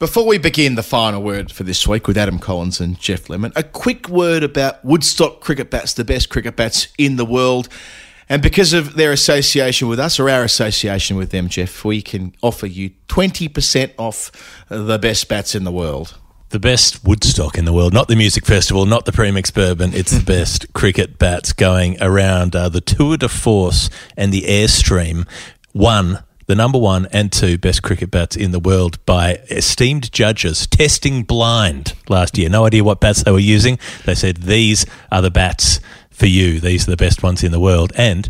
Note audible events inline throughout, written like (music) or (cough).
Before we begin the final word for this week with Adam Collins and Geoff Lemon, a quick word about Woodstock cricket bats, the best cricket bats in the world. And because of their association with us, or our association with them, Geoff, we can offer you 20% off the best bats in the world. The best Woodstock in the world, not the music festival, not the Premix Bourbon. It's the best (laughs) cricket bats going around uh, the Tour de Force and the Airstream. One the number one and two best cricket bats in the world by esteemed judges testing blind last year. No idea what bats they were using. They said, These are the bats for you. These are the best ones in the world. And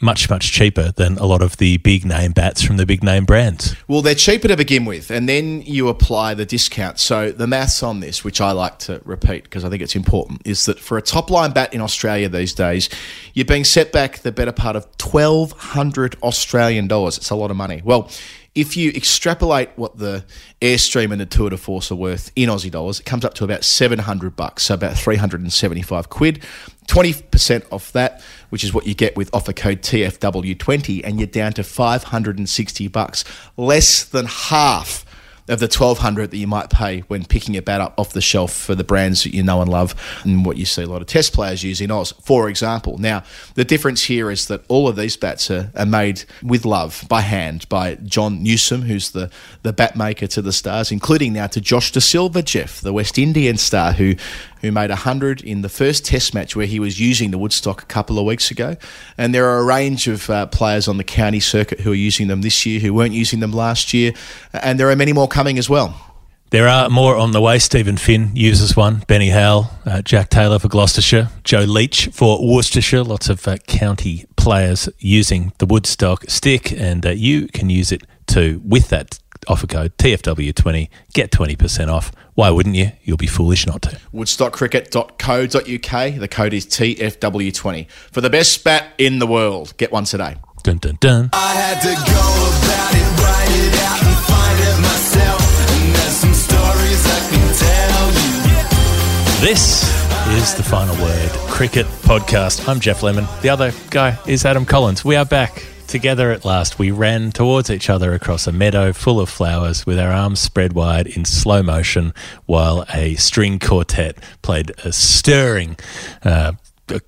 much, much cheaper than a lot of the big name bats from the big name brands. Well, they're cheaper to begin with, and then you apply the discount. So the maths on this, which I like to repeat because I think it's important, is that for a top line bat in Australia these days, you're being set back the better part of 1,200 Australian dollars. It's a lot of money. Well, if you extrapolate what the Airstream and the Tour de Force are worth in Aussie dollars, it comes up to about 700 bucks, so about 375 quid. 20% off that, which is what you get with offer code TFW20, and you're down to 560 bucks, less than half of the 1200 that you might pay when picking a bat up off the shelf for the brands that you know and love and what you see a lot of test players use in Oz, for example. Now, the difference here is that all of these bats are, are made with love by hand by John Newsom, who's the, the bat maker to the stars, including now to Josh Da Silva, Geoff, the West Indian star who who made 100 in the first test match where he was using the Woodstock a couple of weeks ago. And there are a range of uh, players on the county circuit who are using them this year who weren't using them last year. And there are many more coming as well. There are more on the way. Stephen Finn uses one. Benny Howell, uh, Jack Taylor for Gloucestershire, Joe Leach for Worcestershire. Lots of uh, county players using the Woodstock stick, and uh, you can use it too with that offer code TFW20. Get 20% off. Why wouldn't you? You'll be foolish not to. Woodstockcricket.co.uk. The code is TFW20. For the best bat in the world. Get one today. Dun dun dun. I had to go about it, write it out, and find it myself. And there's some stories I can tell you. This is the final word cricket podcast. I'm Geoff Lemon. The other guy is Adam Collins. We are back together at last. We ran towards each other across a meadow full of flowers with our arms spread wide in slow motion while a string quartet played a stirring uh,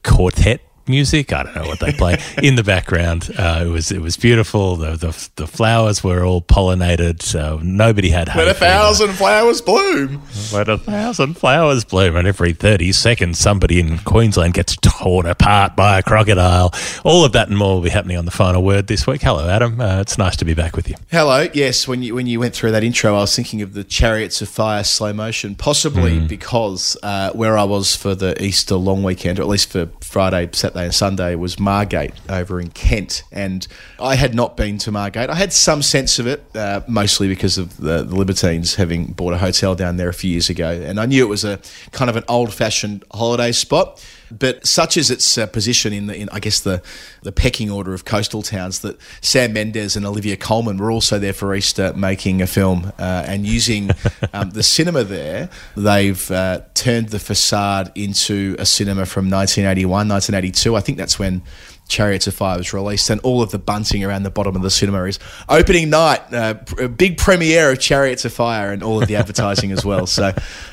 quartet music. I don't know what they play (laughs) in the background. Uh, it was it was beautiful. The, the, the flowers were all pollinated, so nobody had. Let a thousand flowers bloom. Let a thousand flowers bloom, and every thirty seconds, somebody in Queensland gets torn apart by a crocodile. All of that and more will be happening on the final word this week. Hello, Adam. Uh, it's nice to be back with you. Hello. Yes, when you when you went through that intro, I was thinking of the Chariots of Fire slow motion, possibly because uh, where I was for the Easter long weekend, or at least for Friday, Saturday, and Sunday, was Margate over in Kent, and I had not been to Margate. I had some sense of it, uh, mostly because of the, the Libertines having bought a hotel down there a few years ago, and I knew it was a kind of an old-fashioned holiday spot. But such is its uh, position in, the, in, I guess, the, the pecking order of coastal towns that Sam Mendes and Olivia Colman were also there for Easter making a film uh, and using (laughs) um, the cinema there. They've uh, turned the facade into a cinema from 1981, 1982. I think that's when Chariots of Fire was released, and all of the bunting around the bottom of the cinema is opening night, uh, a big premiere of Chariots of Fire, and all of the advertising as well. So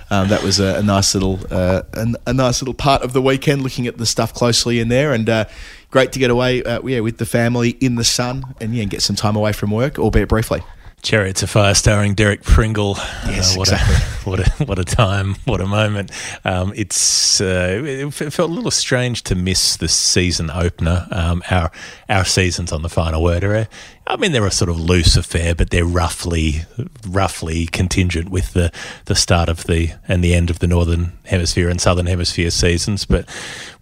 um, that was a, a nice little, uh, a, a nice little part of the weekend, looking at the stuff closely in there, and uh, great to get away, uh, yeah, with the family in the sun, and yeah, and get some time away from work, albeit briefly. Chariots of Fire starring Derek Pringle. Yes, what exactly. A, (laughs) what a what a time! What a moment! Um, it's uh, it felt a little strange to miss the season opener. Um, our our seasons on the final word are, uh, I mean, they're a sort of loose affair, but they're roughly, roughly contingent with the, the start of the and the end of the northern hemisphere and southern hemisphere seasons. But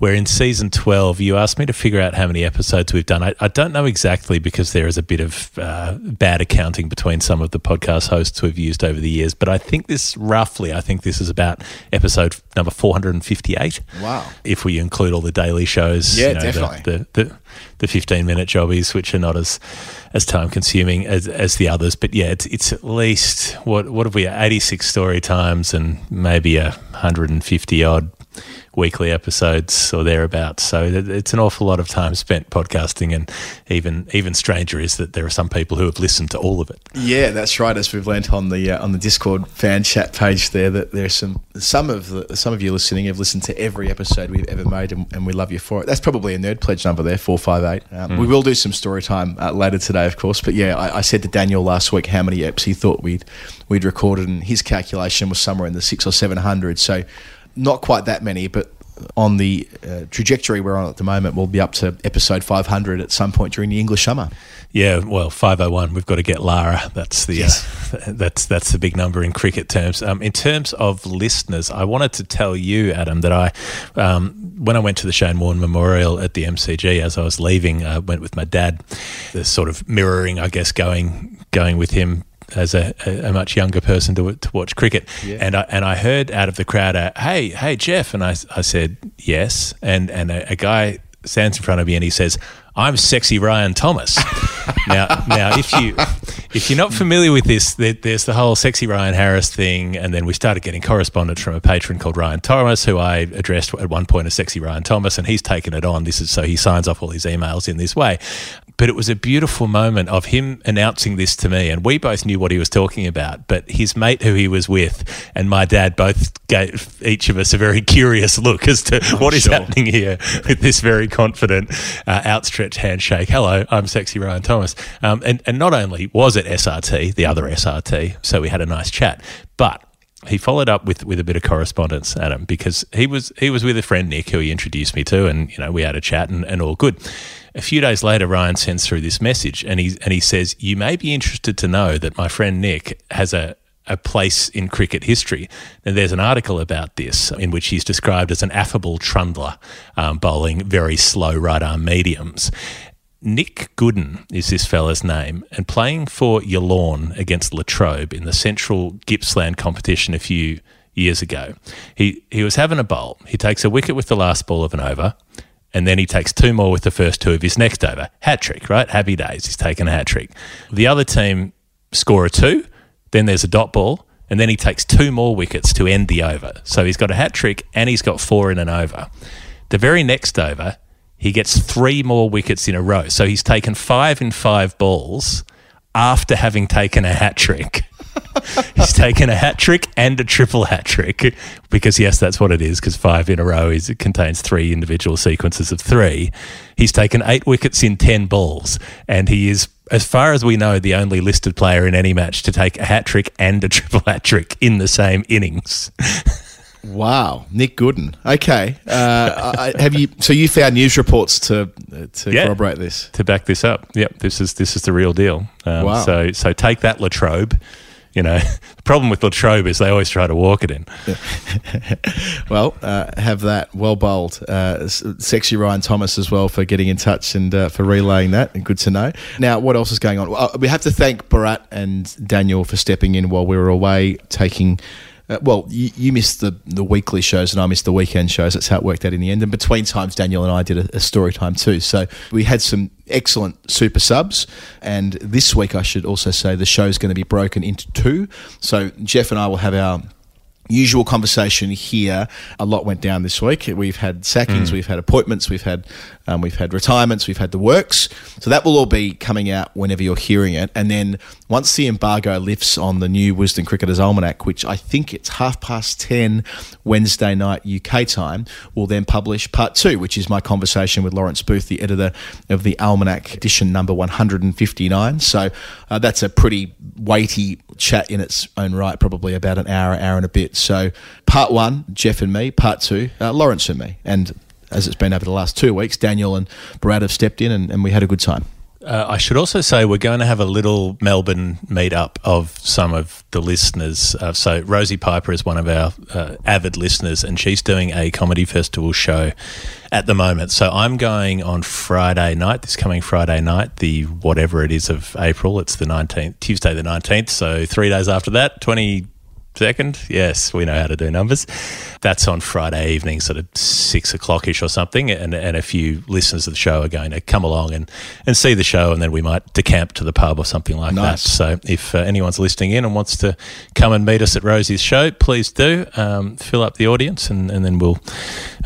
we're in season twelve. You asked me to figure out how many episodes we've done. I, I don't know exactly because there is a bit of uh, bad accounting between some of the podcast hosts who have used over the years. But I think this roughly, I think this is about episode number four hundred and fifty-eight. Wow. If we include all the daily shows, Yeah, the- definitely. The, the, the fifteen minute jobbies, which are not as as time consuming as, as the others. But yeah, it's it's at least what what have we eighty six story times and maybe a hundred and fifty odd weekly episodes or thereabouts. So it's an awful lot of time spent podcasting, and even even stranger is that there are some people who have listened to all of it. Yeah, that's right. As we've learnt on the uh, on the Discord fan chat page there, that there's some some of the, some of you listening have listened to every episode we've ever made, and, and we love you for it. That's probably a nerd pledge number there, four five eight. Um, We will do some story time uh, later today, of course. But yeah, I, I said to Daniel last week how many eps he thought we'd we'd recorded, and his calculation was somewhere in the six or seven hundred. So not quite that many, but on the uh, trajectory we're on at the moment, we'll be up to episode 500 at some point during the English summer. Yeah, well, five oh one. We've got to get Lara. That's the uh, (laughs) that's that's the big number in cricket terms. Um, in terms of listeners, I wanted to tell you, Adam, that I um, when I went to the Shane Warne Memorial at the MCG as I was leaving, I went with my dad. The sort of mirroring, I guess, going going with him as a, a, much younger person to, to watch cricket. And I and I heard out of the crowd, "Hey, hey, Geoff," and I I said yes, and and a, a guy stands in front of me and he says, "I'm sexy Ryan Thomas." (laughs) now, now, if you if you're not familiar with this, there, there's the whole sexy Ryan Harris thing, and then we started getting correspondence from a patron called Ryan Thomas, who I addressed at one point as sexy Ryan Thomas, and he's taken it on. This is so he signs off all his emails in this way. But it was a beautiful moment of him announcing this to me, and we both knew what he was talking about. But his mate, who he was with, and my dad both gave each of us a very curious look as to what is sure. happening here with this very confident, uh, outstretched handshake. Hello, I'm sexy Ryan Thomas. Um, and, and not only was it SRT, the other SRT, so we had a nice chat, but he followed up with, with a bit of correspondence, Adam, because he was he was with a friend Nick who he introduced me to, and you know we had a chat and, and all good. A few days later, Ryan sends through this message, and he and he says, "You may be interested to know that my friend Nick has a." A place in cricket history. And there's an article about this in which he's described as an affable trundler, um, bowling very slow right arm mediums. Nick Gooden is this fella's name, and playing for Yallourn against Latrobe in the Central Gippsland competition a few years ago. He he was having a bowl. He takes a wicket with the last ball of an over, and then he takes two more with the first two of his next over. Hat trick, right? Happy days. He's taken a hat trick. The other team score a two, then there's a dot ball, and then he takes two more wickets to end the over. So he's got a hat trick and he's got four in an over. The very next over, he gets three more wickets in a row. So he's taken five in five balls after having taken a hat trick. (laughs) he's taken a hat trick and a triple hat trick because, yes, that's what it is because five in a row is, it contains three individual sequences of three. He's taken eight wickets in 10 balls and he is, as far as we know, the only listed player in any match to take a hat trick and a (laughs) triple hat trick in the same innings. Wow, Nick Gooden. Okay, uh, I, have you? So you found news reports to uh, to Yeah. corroborate this? to back this up. Yep, this is this is the real deal. Um, Wow. So so take that Latrobe. You know, (laughs) the problem with Latrobe is they always try to walk it in. (laughs) Well, uh, have that well bowled. Uh, sexy Ryan Thomas as well for getting in touch and uh, for relaying that. And good to know. Now, what else is going on? Well, we have to thank Brad and Daniel for stepping in while we were away taking. Uh, well, you, you missed the, the weekly shows and I missed the weekend shows. That's how it worked out in the end. And between times, Daniel and I did a, a story time too. So we had some excellent super subs. And this week, I should also say the show is going to be broken into two. So Geoff and I will have our usual conversation here. A lot went down this week. We've had sackings, we've had appointments, we've had um, we've had retirements, we've had the works. So that will all be coming out whenever you're hearing it. And then once the embargo lifts on the new Wisden Cricketers Almanac, which I think it's half past ten Wednesday night UK time, we'll then publish part two, which is my conversation with Lawrence Booth, the editor of the Almanac edition number 159. So uh, that's a pretty weighty chat in its own right, probably about an hour, hour and a bit. So part one, Geoff and me. Part two, uh, Lawrence and me. And as it's been over the last two weeks, Daniel and Brad have stepped in and, and we had a good time. Uh, I should also say we're going to have a little Melbourne meetup of some of the listeners. Uh, so Rosie Piper is one of our uh, avid listeners, and she's doing a comedy festival show at the moment. So I'm going on Friday night, this coming Friday night, the whatever it is of April. It's the 19th, Tuesday the 19th. So three days after that, 20 second. Yes, we know how to do numbers. That's on Friday evening, sort of six o'clock ish or something. And, and a few listeners of the show are going to come along and, and see the show, and then we might decamp to the pub or something like Nice. that. So if uh, anyone's listening in and wants to come and meet us at Rosie's show, please do. Um, fill up the audience, and, and then we'll,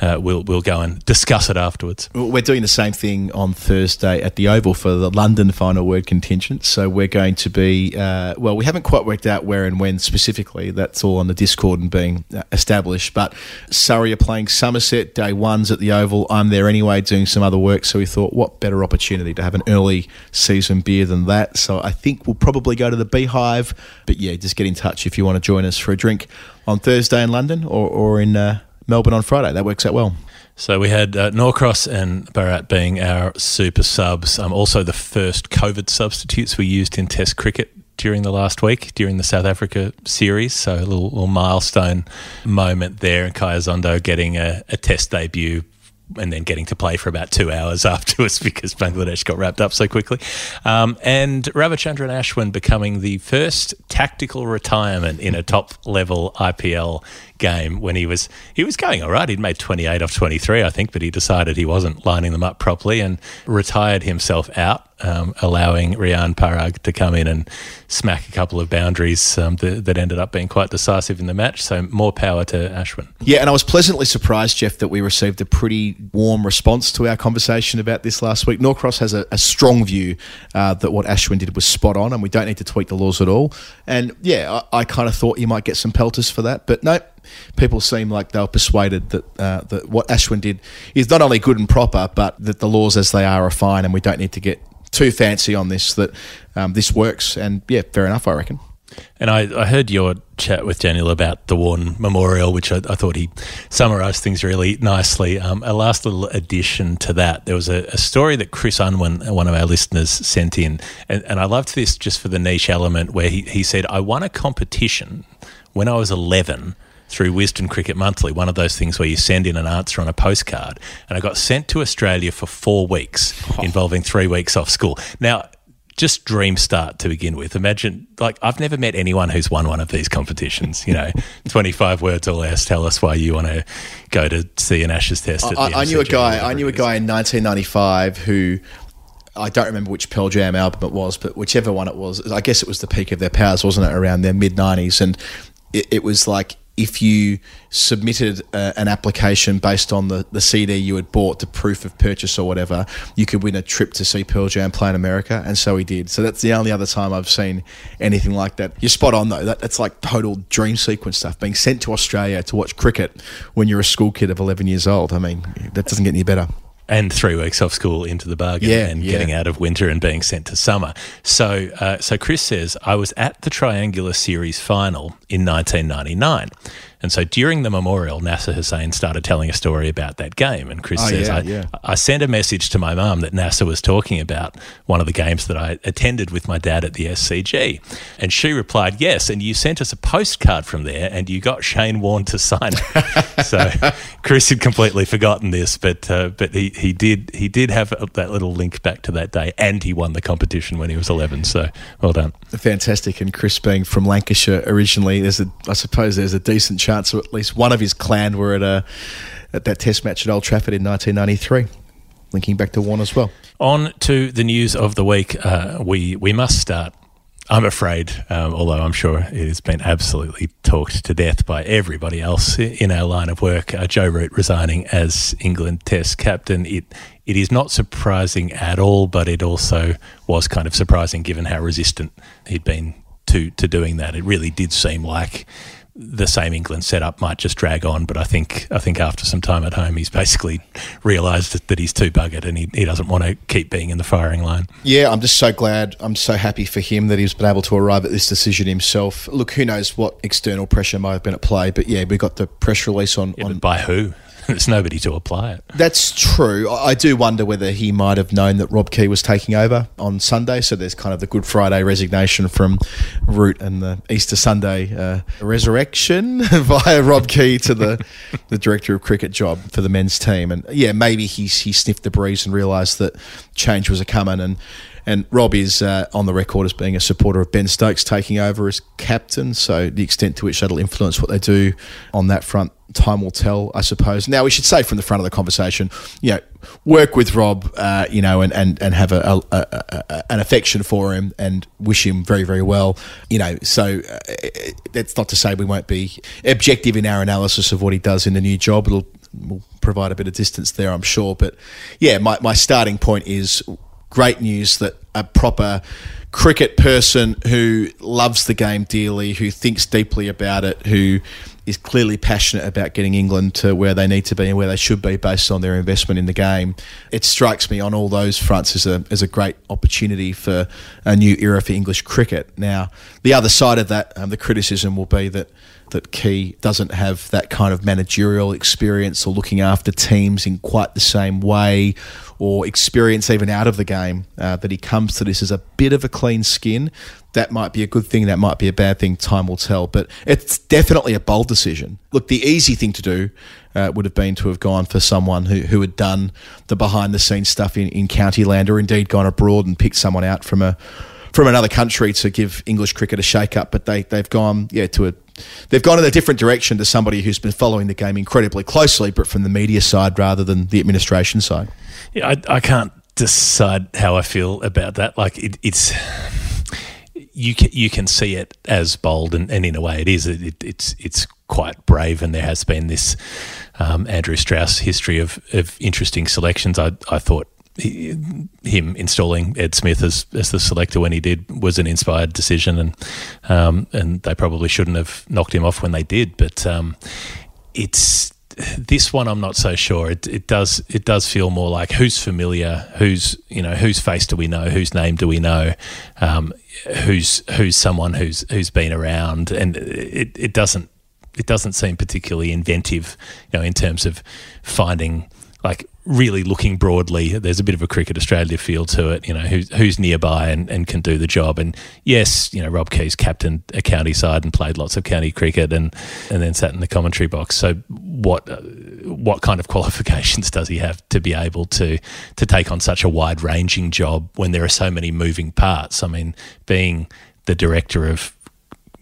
uh, we'll, we'll go and discuss it afterwards. We're doing the same thing on Thursday at the Oval for the London final word contingent. So we're going to be, uh, well, we haven't quite worked out where and when specifically. That's all on the Discord and being uh, established. But Surrey are playing Somerset. Day one's at the Oval. I'm there anyway doing some other work. So we thought, what better opportunity to have an early season beer than that? So I think we'll probably go to the Beehive. But yeah, just get in touch if you want to join us for a drink on Thursday in London or, or in uh, Melbourne on Friday. That works out well. So we had uh, Norcross and Brad being our super subs. Um, also, the first COVID substitutes we used in Test cricket during the last week during the South Africa series. So a little, little milestone moment there, and Khaya Zondo getting a, a Test debut. And then getting to play for about two hours (laughs) afterwards because Bangladesh got wrapped up so quickly. Um, and Ravichandran Ashwin becoming the first tactical retirement in a top level IPL game when he was he was going all right. He'd made 28 off 23, I think, but he decided he wasn't lining them up properly and retired himself out, um, allowing Riyan Parag to come in and smack a couple of boundaries um, that, that ended up being quite decisive in the match. So more power to Ashwin. Yeah, and I was pleasantly surprised, Geoff, that we received a pretty warm response to our conversation about this last week. Norcross has a, a strong view uh, that what Ashwin did was spot on, and we don't need to tweak the laws at all. And yeah, I, I kind of thought you might get some pelters for that, but no. People seem like they were persuaded that uh, that what Ashwin did is not only good and proper, but that the laws as they are are fine, and we don't need to get too fancy on this. That um, this works, and yeah, fair enough, I reckon. And I, I heard your chat with Daniel about the Warne Memorial, which I, I thought he summarised things really nicely. Um, a last little addition to that, there was a, a story that Chris Unwin, one of our listeners, sent in. And, and I loved this just for the niche element where he, he said, I won a competition when I was 11 through Wisden Cricket Monthly, one of those things where you send in an answer on a postcard. And I got sent to Australia for four weeks, oh. involving three weeks off school. Now, just dream start to begin with. Imagine, like, I've never met anyone who's won one of these competitions. You know, (laughs) 25 words or less. Tell us why you want to go to see an Ashes test. I, I knew a guy. I knew a guy in 1995 who I don't remember which Pearl Jam album it was, but whichever one it was, I guess it was the peak of their powers, wasn't it? Around their mid 90s, and it, it was like if you submitted uh, an application based on the, the CD you had bought, the proof of purchase or whatever, you could win a trip to see Pearl Jam play in America, and so he did. So that's the only other time I've seen anything like that. You're spot on though. That, that's like total dream sequence stuff. Being sent to Australia to watch cricket when you're a school kid of 11 years old. I mean, that doesn't get any better. And three weeks off school into the bargain Yeah, and yeah. getting out of winter and being sent to summer. So, uh, so Chris says, I was at the Triangular Series final in 1999. And so during the memorial, Nasser Hussain started telling a story about that game. And Chris Oh, says, yeah, I, yeah. I sent a message to my mum that Nasser was talking about one of the games that I attended with my dad at the SCG. And she replied, Yes. And you sent us a postcard from there and you got Shane Warne to sign it. (laughs) so Chris had completely forgotten this, but uh, but he, he did he did have that little link back to that day and he won the competition when he was 11. So well done. Fantastic. And Chris being from Lancashire originally, there's a, I suppose there's a decent chance that at least one of his clan were at a at that Test match at Old Trafford in 1993. Linking back to Warne as well. On to the news of the week. Uh, we we must start. I'm afraid, um, although I'm sure it has been absolutely talked to death by everybody else in our line of work. Uh, Joe Root resigning as England Test captain. It it is not surprising at all, but it also was kind of surprising given how resistant he'd been to to doing that. It really did seem like the same England setup might just drag on, but I think I think after some time at home, he's basically (laughs) realised that, that he's too buggered and he, he doesn't want to keep being in the firing line. Yeah, I'm just so glad. I'm so happy for him that he's been able to arrive at this decision himself. Look, who knows what external pressure might have been at play, but yeah, we got the press release on. Yeah, on by who? There's nobody to apply it. That's true. I do wonder whether he might have known that Rob Key was taking over on Sunday. So there's kind of the Good Friday resignation from Root and the Easter Sunday uh, resurrection (laughs) via Rob Key to the, (laughs) the director of cricket job for the men's team. And yeah, maybe he, he sniffed the breeze and realised that change was a coming. And and Rob is uh, on the record as being a supporter of Ben Stokes taking over as captain. So the extent to which that'll influence what they do on that front, time will tell, I suppose. Now we should say from the front of the conversation, you know, work with Rob, uh, you know, and and, and have a, a, a, a, an affection for him and wish him very very well. You know, so uh, that's not to say we won't be objective in our analysis of what he does in the new job. It'll will provide a bit of distance there, I'm sure. But yeah, my, my starting point is great news that a proper cricket person who loves the game dearly, who thinks deeply about it, who is clearly passionate about getting England to where they need to be and where they should be based on their investment in the game. It strikes me on all those fronts as a, as a great opportunity for a new era for English cricket. Now, the other side of that, um, the criticism will be that that Key doesn't have that kind of managerial experience or looking after teams in quite the same way or experience even out of the game, uh, that he comes to this as a bit of a clean skin. That might be a good thing, that might be a bad thing, time will tell. But it's definitely a bold decision. Look, the easy thing to do uh, would have been to have gone for someone who, who had done the behind the scenes stuff in, in county land or indeed gone abroad and picked someone out from a from another country to give English cricket a shake up, but they they've gone yeah to a they've gone in a different direction to somebody who's been following the game incredibly closely, but from the media side rather than the administration side. Yeah, I, I can't decide how I feel about that. Like it, it's you can you can see it as bold, and, and in a way, it is. It, it's it's quite brave, and there has been this um, Andrew Strauss history of of interesting selections. I I thought. Him installing Ed Smith as, as the selector when he did was an inspired decision, and um, and they probably shouldn't have knocked him off when they did. But um, it's this one I'm not so sure. It, it does it does feel more like who's familiar, who's you know whose face do we know, whose name do we know, um, who's who's someone who's who's been around, and it, it doesn't it doesn't seem particularly inventive, you know, in terms of finding like really looking broadly. There's a bit of a cricket Australia feel to it, you know, who's who's nearby and, and can do the job. And yes, you know, Rob Key's captained a county side and played lots of county cricket and and then sat in the commentary box. So what uh, what kind of (laughs) qualifications does he have to be able to to take on such a wide ranging job when there are so many moving parts? I mean, being the director of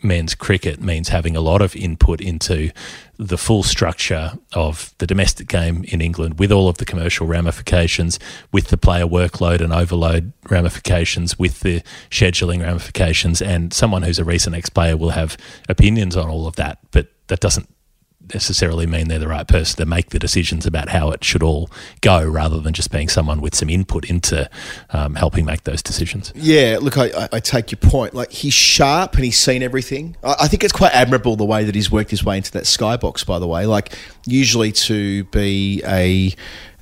men's cricket means having a lot of input into the full structure of the domestic game in England with all of the commercial ramifications, with the player workload and overload ramifications, with the scheduling ramifications. And someone who's a recent ex player will have opinions on all of that, but that doesn't necessarily mean they're the right person to make the decisions about how it should all go rather than just being someone with some input into um, helping make those decisions. Yeah, look, I, I- take your point. Like he's sharp and he's seen everything. I, I think it's quite admirable the way that he's worked his way into that skybox. By the way, like usually to be a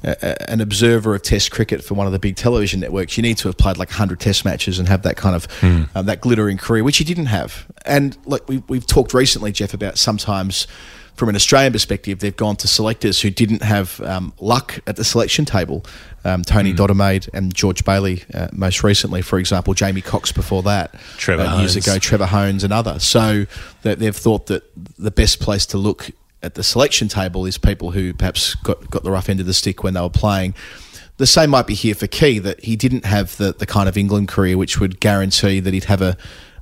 an observer of Test cricket for one of the big television networks, you need to have played like 100 Test matches and have that kind of um, that glittering career, which he didn't have. And look, we, we've talked recently, Geoff, about sometimes from an Australian perspective, they've gone to selectors who didn't have um, luck at the selection table. Um, Tony Dodemaide and George Bailey, uh, most recently, for example, Jamie Cox before that, Trevor uh, years ago, Trevor Hohns and others. So that they've thought that the best place to look at the selection table is people who perhaps got, got the rough end of the stick when they were playing. The same might be here for Key, that he didn't have the, the kind of England career which would guarantee that he'd have a,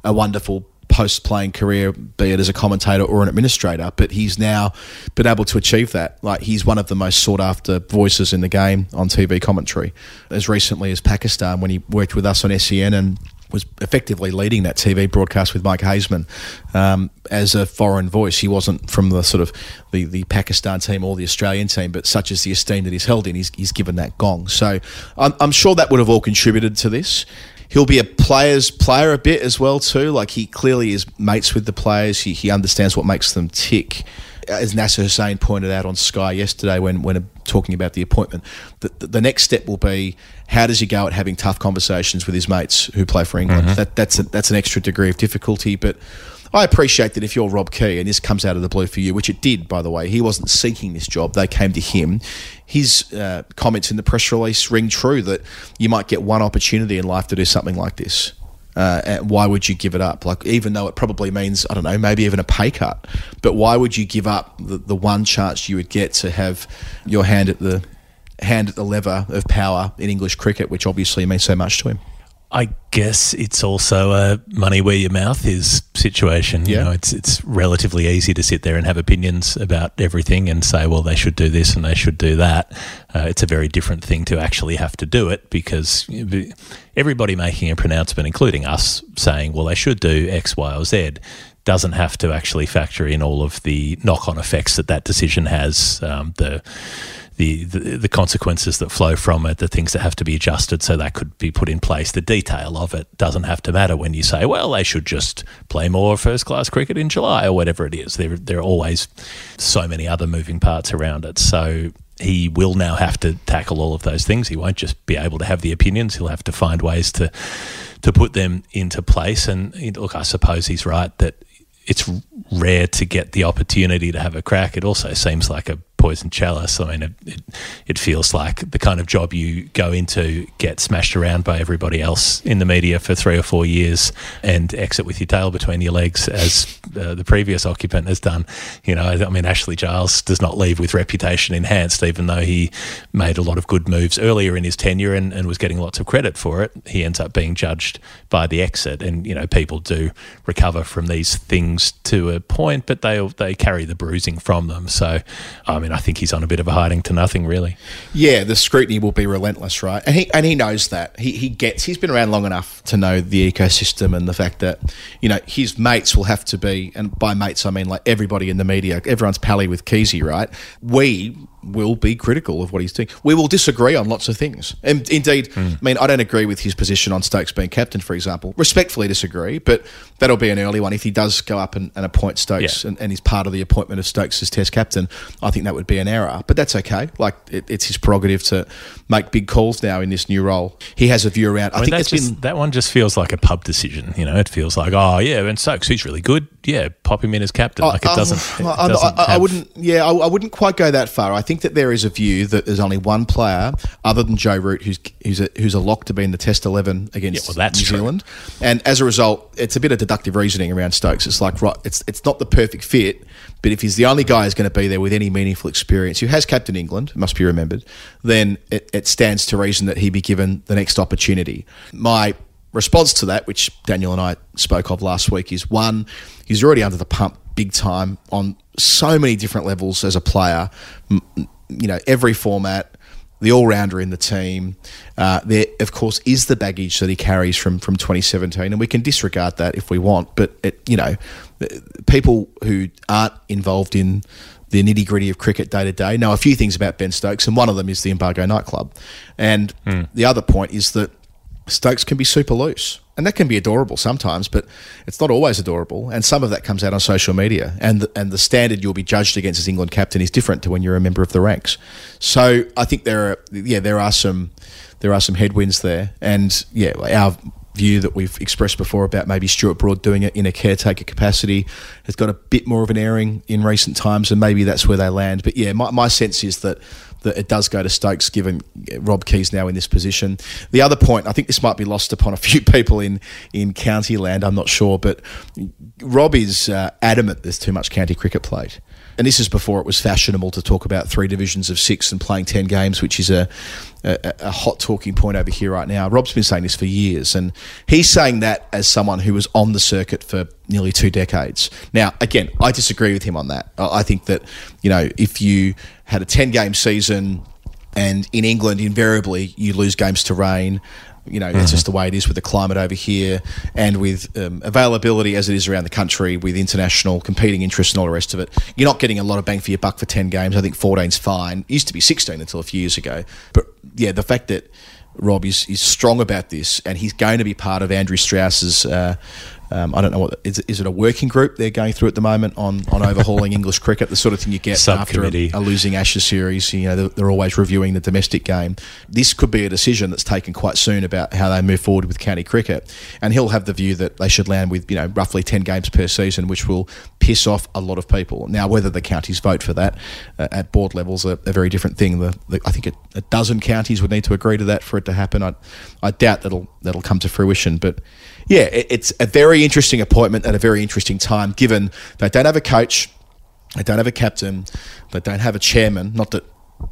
a wonderful post playing career, be it as a commentator or an administrator, but he's now been able to achieve that. Like he's one of the most sought after voices in the game on TV commentary. As recently as Pakistan, when he worked with us on SEN and was effectively leading that TV broadcast with Mike Haysman um, as a foreign voice. He wasn't from the sort of the, the Pakistan team or the Australian team, but such as the esteem that he's held in, he's, he's given that gong. So I'm, I'm sure that would have all contributed to this. He'll be a player's player a bit as well too. Like he clearly is mates with the players. He, he understands what makes them tick. Uh, as Nasser Hussain pointed out on Sky yesterday when when talking about the appointment, the, the, the next step will be how does he go at having tough conversations with his mates who play for England. Mm-hmm. That that's a, that's an extra degree of difficulty, but. I appreciate that if you're Rob Key and this comes out of the blue for you, which it did, by the way, he wasn't seeking this job; they came to him. His uh, comments in the press release ring true that you might get one opportunity in life to do something like this. Uh, why would you give it up? Like, even though it probably means, I don't know, maybe even a pay cut, but why would you give up the, the one chance you would get to have your hand at the hand at the lever of power in English cricket, which obviously means so much to him? I guess it's also a money where your mouth is situation. You know, it's it's relatively easy to sit there and have opinions about everything and say, well, they should do this and they should do that. Uh, it's a very different thing to actually have to do it because everybody making a pronouncement, including us, saying, well, they should do X, Y, or Z. Doesn't have to actually factor in all of the knock-on effects that that decision has. Um, the the, the consequences that flow from it, the things that have to be adjusted so that could be put in place. The detail of it doesn't have to matter when you say, well, they should just play more first class cricket in July or whatever it is. There there are always so many other moving parts around it. So he will now have to tackle all of those things. He won't just be able to have the opinions. He'll have to find ways to to put them into place. And look, I suppose he's right that it's rare to get the opportunity to have a crack. It also seems like a poison chalice. I mean, it, it, it feels like the kind of job you go into, get smashed around by everybody else in the media for three or four years, and exit with your tail between your legs, as uh, the previous occupant has done. You know, I mean, Ashley Giles does not leave with reputation enhanced, even though he made a lot of good moves earlier in his tenure and, and was getting lots of credit for it. He ends up being judged by the exit, and you know, people do recover from these things to a point, but they they carry the bruising from them. So, I mean, I think he's on a bit of a hiding to nothing, really. Yeah, the scrutiny will be relentless, right? And he and he knows that. He he gets. He's been around long enough to know the ecosystem and the fact that you know his mates will have to be, and by mates I mean like everybody in the media. Everyone's pally with Keezy, right? We will be critical of what he's doing. We will disagree on lots of things. And indeed, hmm. I mean, I don't agree with his position on Stokes being captain, for example. Respectfully disagree, but that'll be an early one. If he does go up and, and appoint Stokes Yeah. and, and he's part of the appointment of Stokes as Test captain, I think that would be an error. But that's okay. Like it, it's his prerogative to make big calls now in this new role. He has a view around. I, I mean, think that, just, been. that one just feels like a pub decision. You know, it feels like, oh yeah, and Stokes, he's really good. Yeah, pop him in as captain. Like it um, doesn't. it I, I- doesn't I- I have- wouldn't. Yeah, I, I wouldn't quite go that far. I think that there is a view that there's only one player other than Joe Root who's who's a, who's a lock to be in the Test eleven against Yeah, well, that's New true. Zealand, and as a result, it's a bit of deductive reasoning around Stokes. It's like right, it's it's not the perfect fit, but if he's the only guy who's going to be there with any meaningful experience, who has captain England, must be remembered, then it, it stands to reason that he be given the next opportunity. My response to that, which Daniel and I spoke of last week, is one, he's already under the pump big time on so many different levels as a player. You know, every format, the all rounder in the team. Uh, there, of course, is the baggage that he carries from from 2017, and we can disregard that if we want. But it, you know, people who aren't involved in the nitty gritty of cricket day to day know a few things about Ben Stokes, and one of them is the Mbargo nightclub. And the other point is that Stokes can be super loose. And that can be adorable sometimes, but it's not always adorable. And some of that comes out on social media. And the, and the standard you'll be judged against as England captain is different to when you're a member of the ranks. So I think there are yeah there are some there are some headwinds there. And yeah, our view that we've expressed before about maybe Stuart Broad doing it in a caretaker capacity has got a bit more of an airing in recent times, and maybe that's where they land. But yeah, my, my sense is that that it does go to Stokes, given Rob Key's now in this position. The other point, I think this might be lost upon a (laughs) few people in in county land. I'm not sure, but Rob is uh, adamant there's too much county cricket played. And this is before it was fashionable to talk about three divisions of six and playing 10 games, which is a, a, a hot talking point over here right now. Rob's been saying this for years, and he's saying that as someone who was on the circuit for nearly two decades. Now, again, I disagree with him on that. I think that, you know, if you had a 10 game season and in England, invariably, you lose games to rain. You know, it's just the way it is with the climate over here and with um, availability as it is around the country with international competing interests and all the rest of it. You're not getting a lot of bang for your buck for 10 games. I think 14's fine. It used to be 16 until a few years ago. But yeah, the fact that Rob is, is strong about this and he's going to be part of Andrew Strauss's uh, Um, I don't know what is, it- is it a working group they're going through at the moment on on overhauling (laughs) English cricket, the sort of thing you get after a, a losing Ashes series. You know, they're, they're always reviewing the domestic game. This could be a decision that's taken quite soon about how they move forward with county cricket, and he'll have the view that they should land with you know roughly ten games per season, which will piss off a lot of people. Now, whether the counties vote for that uh, at board levels are a very different thing. The, the, I think a, a dozen counties would need to agree to that for it to happen. I, I doubt that'll that'll come to fruition, but yeah, it, it's a very interesting appointment at a very interesting time, given they don't have a coach. They don't have a captain. They don't have a chairman. Not that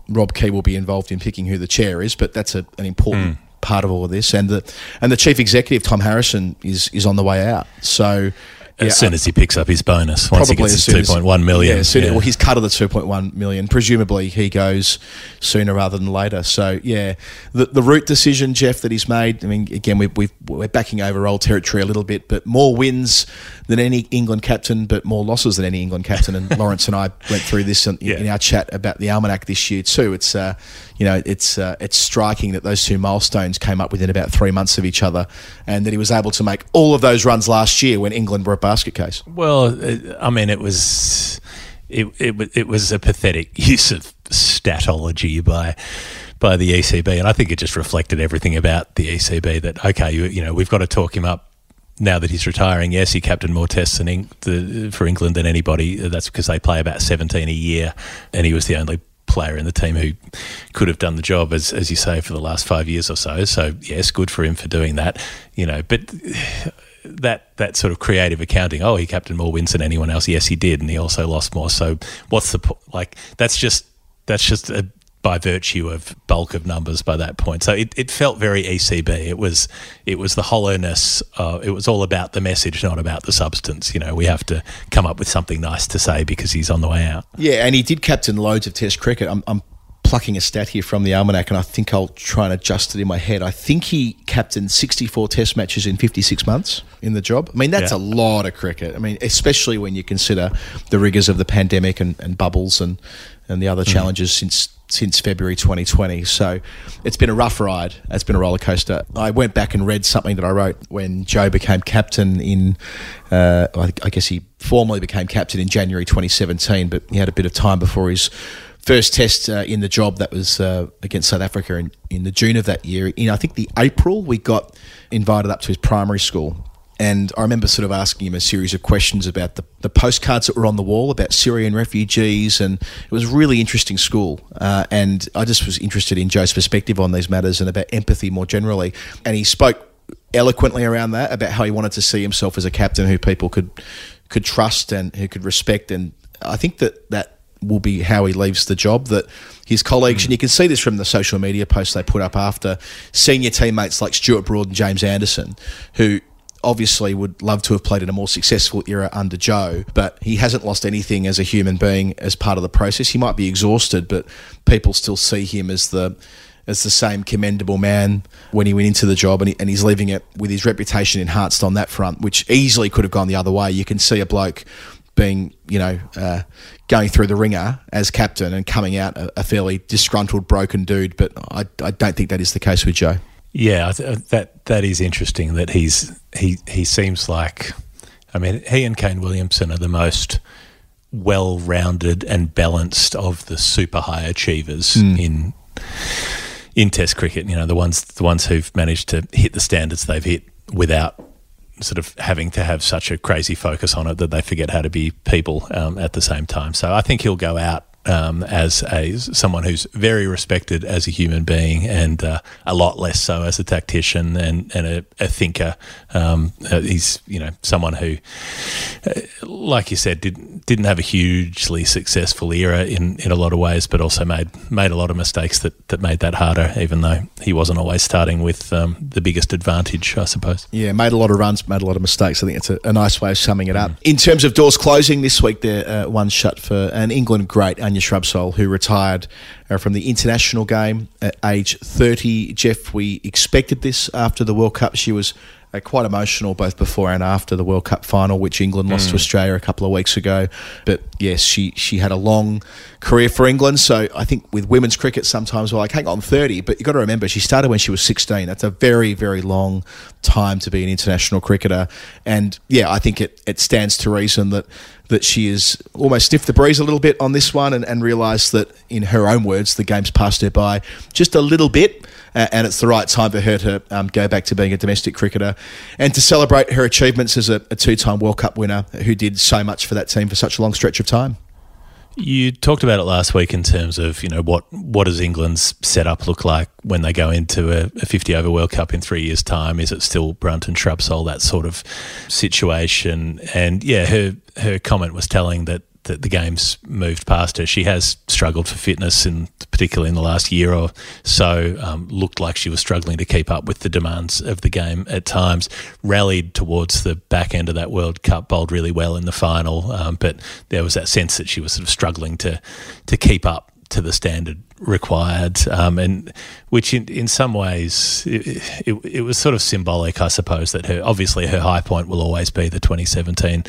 Rob Key will be involved in picking who the chair is, but that's a, an important hmm. part of all of this. And the and the chief executive Tom Harrison is is on the way out. So As yeah, soon as he picks up his bonus, once he gets his two point one million. Yeah, soon- yeah. well, he's cut of the two point one million. Presumably, he goes sooner rather than later. So, yeah, the the Root decision, Geoff, that he's made. I mean, again, we we've, we're backing over old territory a little bit, but more wins than any England captain, but more losses than any England captain. And (laughs) Lawrence and I went through this in, Yeah. in our chat about the almanac this year too. It's uh, you know, it's uh, it's striking that those two milestones came up within about three months of each other, and that he was able to make all of those runs last year when England were a basket case. Well, uh, I mean, it was it, it it was a pathetic (laughs) use of statology by by the ECB, and I think it just reflected everything about the ECB. That okay, you, you know, we've got to talk him up now that he's retiring. Yes, he captained more tests Eng- the, for England than anybody. That's because they play about seventeen a year, and he was the only player in the team who could have done the job as as you say for the last five years or so. So yes, good for him for doing that. You know, but that that sort of creative accounting. Oh, he captained more wins than anyone else. Yes, he did, and he also lost more. So what's the po- like? That's just that's just a, by virtue of bulk of numbers by that point. So it, it felt very ECB. It was it was the hollowness. Uh, it was all about the message, not about the substance. You know, we have to come up with something nice to say because he's on the way out. Yeah, and he did captain loads of Test cricket. I'm, I'm plucking a stat here from the almanac, and I think I'll try and adjust it in my head. I think he captained 64 Test matches in 56 months in the job. I mean, that's Yeah. a lot of cricket. I mean, especially when you consider the rigors of the pandemic and, and bubbles and and the other challenges since since February 2020. So it's been a rough ride. It's been a roller coaster. I went back and read something that I wrote when Joe became captain in, uh, I I guess he formally became captain in January 2017, but he had a bit of time before his first test uh, in the job that was uh, against South Africa in, in the June of that year. In I think the April, we got invited up to his primary school. And I remember sort of asking him a series of questions about the, the postcards that were on the wall about Syrian refugees. And it was a really interesting school. Uh, and I just was interested in Joe's perspective on these matters and about empathy more generally. And he spoke eloquently around that about how he wanted to see himself as a captain who people could could trust and who could respect. And I think that that will be how he leaves the job. That his colleagues, and you can see this from the social media posts they put up after senior teammates like Stuart Broad and James Anderson, who obviously would love to have played in a more successful era under Joe, but he hasn't lost anything as a human being as part of the process. He might be exhausted, but people still see him as the as the same commendable man when he went into the job, and, he, and he's leaving it with his reputation enhanced on that front, which easily could have gone the other way. You can see a bloke being, you know, uh, going through the ringer as captain and coming out a, a fairly disgruntled, broken dude. But I, I don't think that is the case with Joe. Yeah, that that is interesting. That he's he he seems like, I mean, he and Kane Williamson are the most well-rounded and balanced of the super high achievers in in Test cricket. You know, the ones the ones who've managed to hit the standards they've hit without sort of having to have such a crazy focus on it that they forget how to be people um, at the same time. So I think he'll go out um, as a someone who's very respected as a human being and uh, a lot less so as a tactician and, and a, a thinker. Um, uh, he's you know someone who, uh, like you said, didn't didn't have a hugely successful era in, in a lot of ways, but also made made a lot of mistakes that, that made that harder. Even though he wasn't always starting with um, the biggest advantage, I suppose. Yeah, made a lot of runs, made a lot of mistakes. I think it's a, a nice way of summing it up. In terms of doors closing this week, there uh, one shut for an England great, Anya Shrubsole, who retired uh, from the international game at age 30. Geoff, we expected this after the World Cup. She was uh, quite emotional both before and after the World Cup final, which England lost to Australia a couple of weeks ago. But yes, she she had a long career for England. So I think with women's cricket, sometimes we're like, hang on, 30. But you've got to remember, she started when she was 16. That's a very, very long time to be an international cricketer. And yeah, I think it, it stands to reason that that she has almost sniffed the breeze a little bit on this one and, and realised that, in her own words, the game's passed her by just a little bit. Uh, and it's the right time for her to um, go back to being a domestic cricketer and to celebrate her achievements as a, a two time World Cup winner who did so much for that team for such a long stretch of time. You talked about it last week in terms of you know what what does England's setup look like when they go into a, a 50 over World Cup in three years' time? Is it still Brunt and Shrubsole that sort of situation? And yeah, her her comment was telling that that the game's moved past her. She has struggled for fitness, in particularly in the last year or so. Um, looked like she was struggling to keep up with the demands of the game at times. Rallied towards the back end of that World Cup, bowled really well in the final, um, but there was that sense that she was sort of struggling to to keep up to the standard required, um, and which in, in some ways it, it, it, was sort of symbolic, I suppose, that her obviously her high point will always be the 2017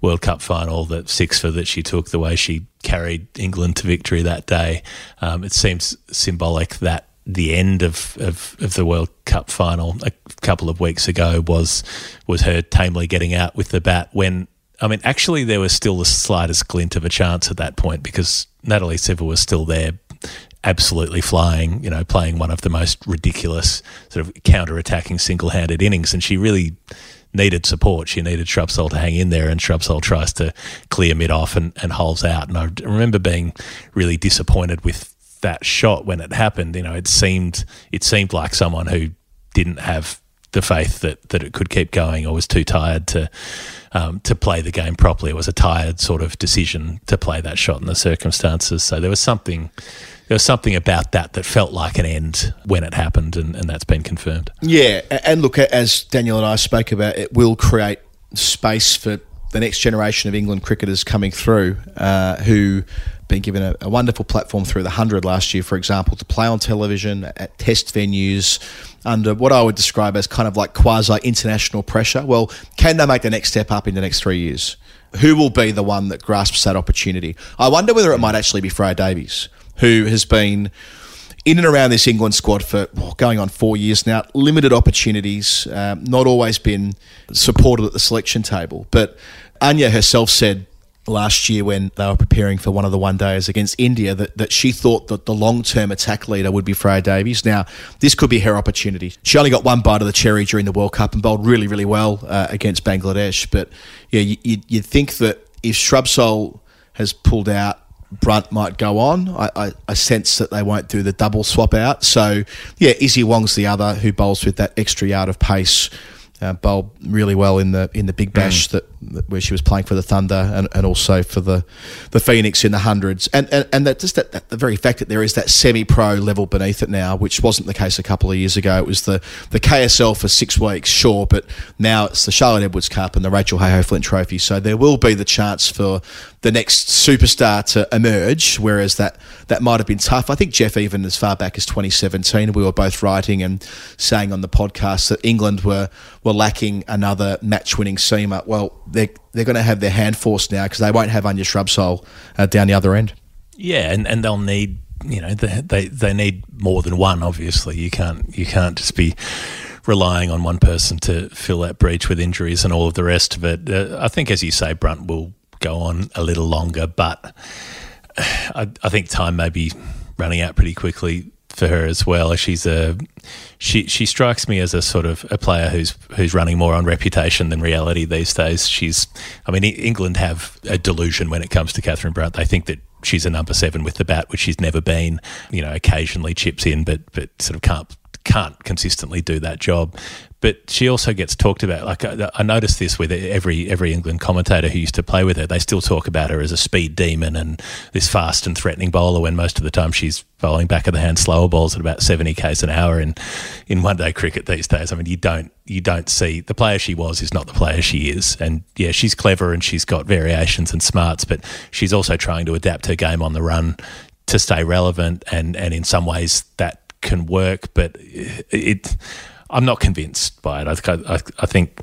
World Cup final, that sixfer that she took, the way she carried England to victory that day. Um, it seems symbolic that the end of, of, of, the World Cup final a couple of weeks ago was was her tamely getting out with the bat when I mean, actually, there was still the slightest glint of a chance at that point because Natalie Sciver was still there, absolutely flying, you know, playing one of the most ridiculous sort of counter-attacking single-handed innings, and she really needed support. She needed Shrubsole to hang in there, and Shrubsole tries to clear mid off and, and holes out. And I remember being really disappointed with that shot when it happened. You know, it seemed it seemed like someone who didn't have the faith that that it could keep going or was too tired to um, to play the game properly. It was a tired sort of decision to play that shot in the circumstances. So there was something there was something about that that felt like an end when it happened, and, and that's been confirmed. Yeah, and look, as Daniel and I spoke about, it will create space for the next generation of England cricketers coming through uh, who been given a, a, wonderful platform through the 100 last year, for example, to play on television at test venues under what I would describe as kind of like quasi international pressure. Well, can they make the next step up in the next three years? Who will be the one that grasps that opportunity? I wonder whether it might actually be Freya Davies, who has been in and around this England squad for well, going on four years now. Limited opportunities, um, not always been supported at the selection table. But Anya herself said last year when they were preparing for one of the one days against India that, that she thought that the long term attack leader would be Freya Davies. Now, this could be her opportunity. She only got one bite of the cherry during the World Cup and bowled really, really well uh, against Bangladesh. But yeah, you, you'd, you'd think that if Shrubsole has pulled out, Brunt might go on. I, I, I, sense that they won't do the double swap out. So, yeah, Issy Wong's the other who bowls with that extra yard of pace uh, bowled really well in the in the Big Bash mm. that, where she was playing for the Thunder and, and also for the the Phoenix in the hundreds and and, and that just that, that, the very fact that there is that semi pro level beneath it now, which wasn't the case a couple of years ago. It was the the KSL for six weeks, sure, but now it's the Charlotte Edwards Cup and the Rachel Heyhoe Flint Trophy. So there will be the chance for the next superstar to emerge, whereas that that might have been tough. I think Geoff, even as far back as 2017, we were both writing and saying on the podcast that England were were lacking another match winning seamer. Well, they're they're going to have their hand forced now because they won't have Anya Shrubsole uh, down the other end. Yeah, and, and they'll need you know they, they they need more than one. Obviously, you can't you can't just be relying on one person to fill that breach with injuries and all of the rest of it. Uh, I think, as you say, Brunt will go on a little longer, but (sighs) I, I think time may be running out pretty quickly for her as well. She's a she she strikes me as a sort of a player who's who's running more on reputation than reality these days. She's I mean England have a delusion when it comes to Catherine Brunt. They think that she's a number seven with the bat, which she's never been. You know, occasionally chips in, but but sort of can't can't consistently do that job. But she also gets talked about. Like I, I noticed this with every every England commentator who used to play with her. They still talk about her as a speed demon and this fast and threatening bowler. When most of the time she's bowling back of the hand slower balls at about seventy k's an hour in in one day cricket these days. I mean, you don't you don't see the player she was is not the player she is. And yeah, she's clever and she's got variations and smarts, but she's also trying to adapt her game on the run to stay relevant. And and in some ways that can work, but it I'm not convinced by it. I, I, I think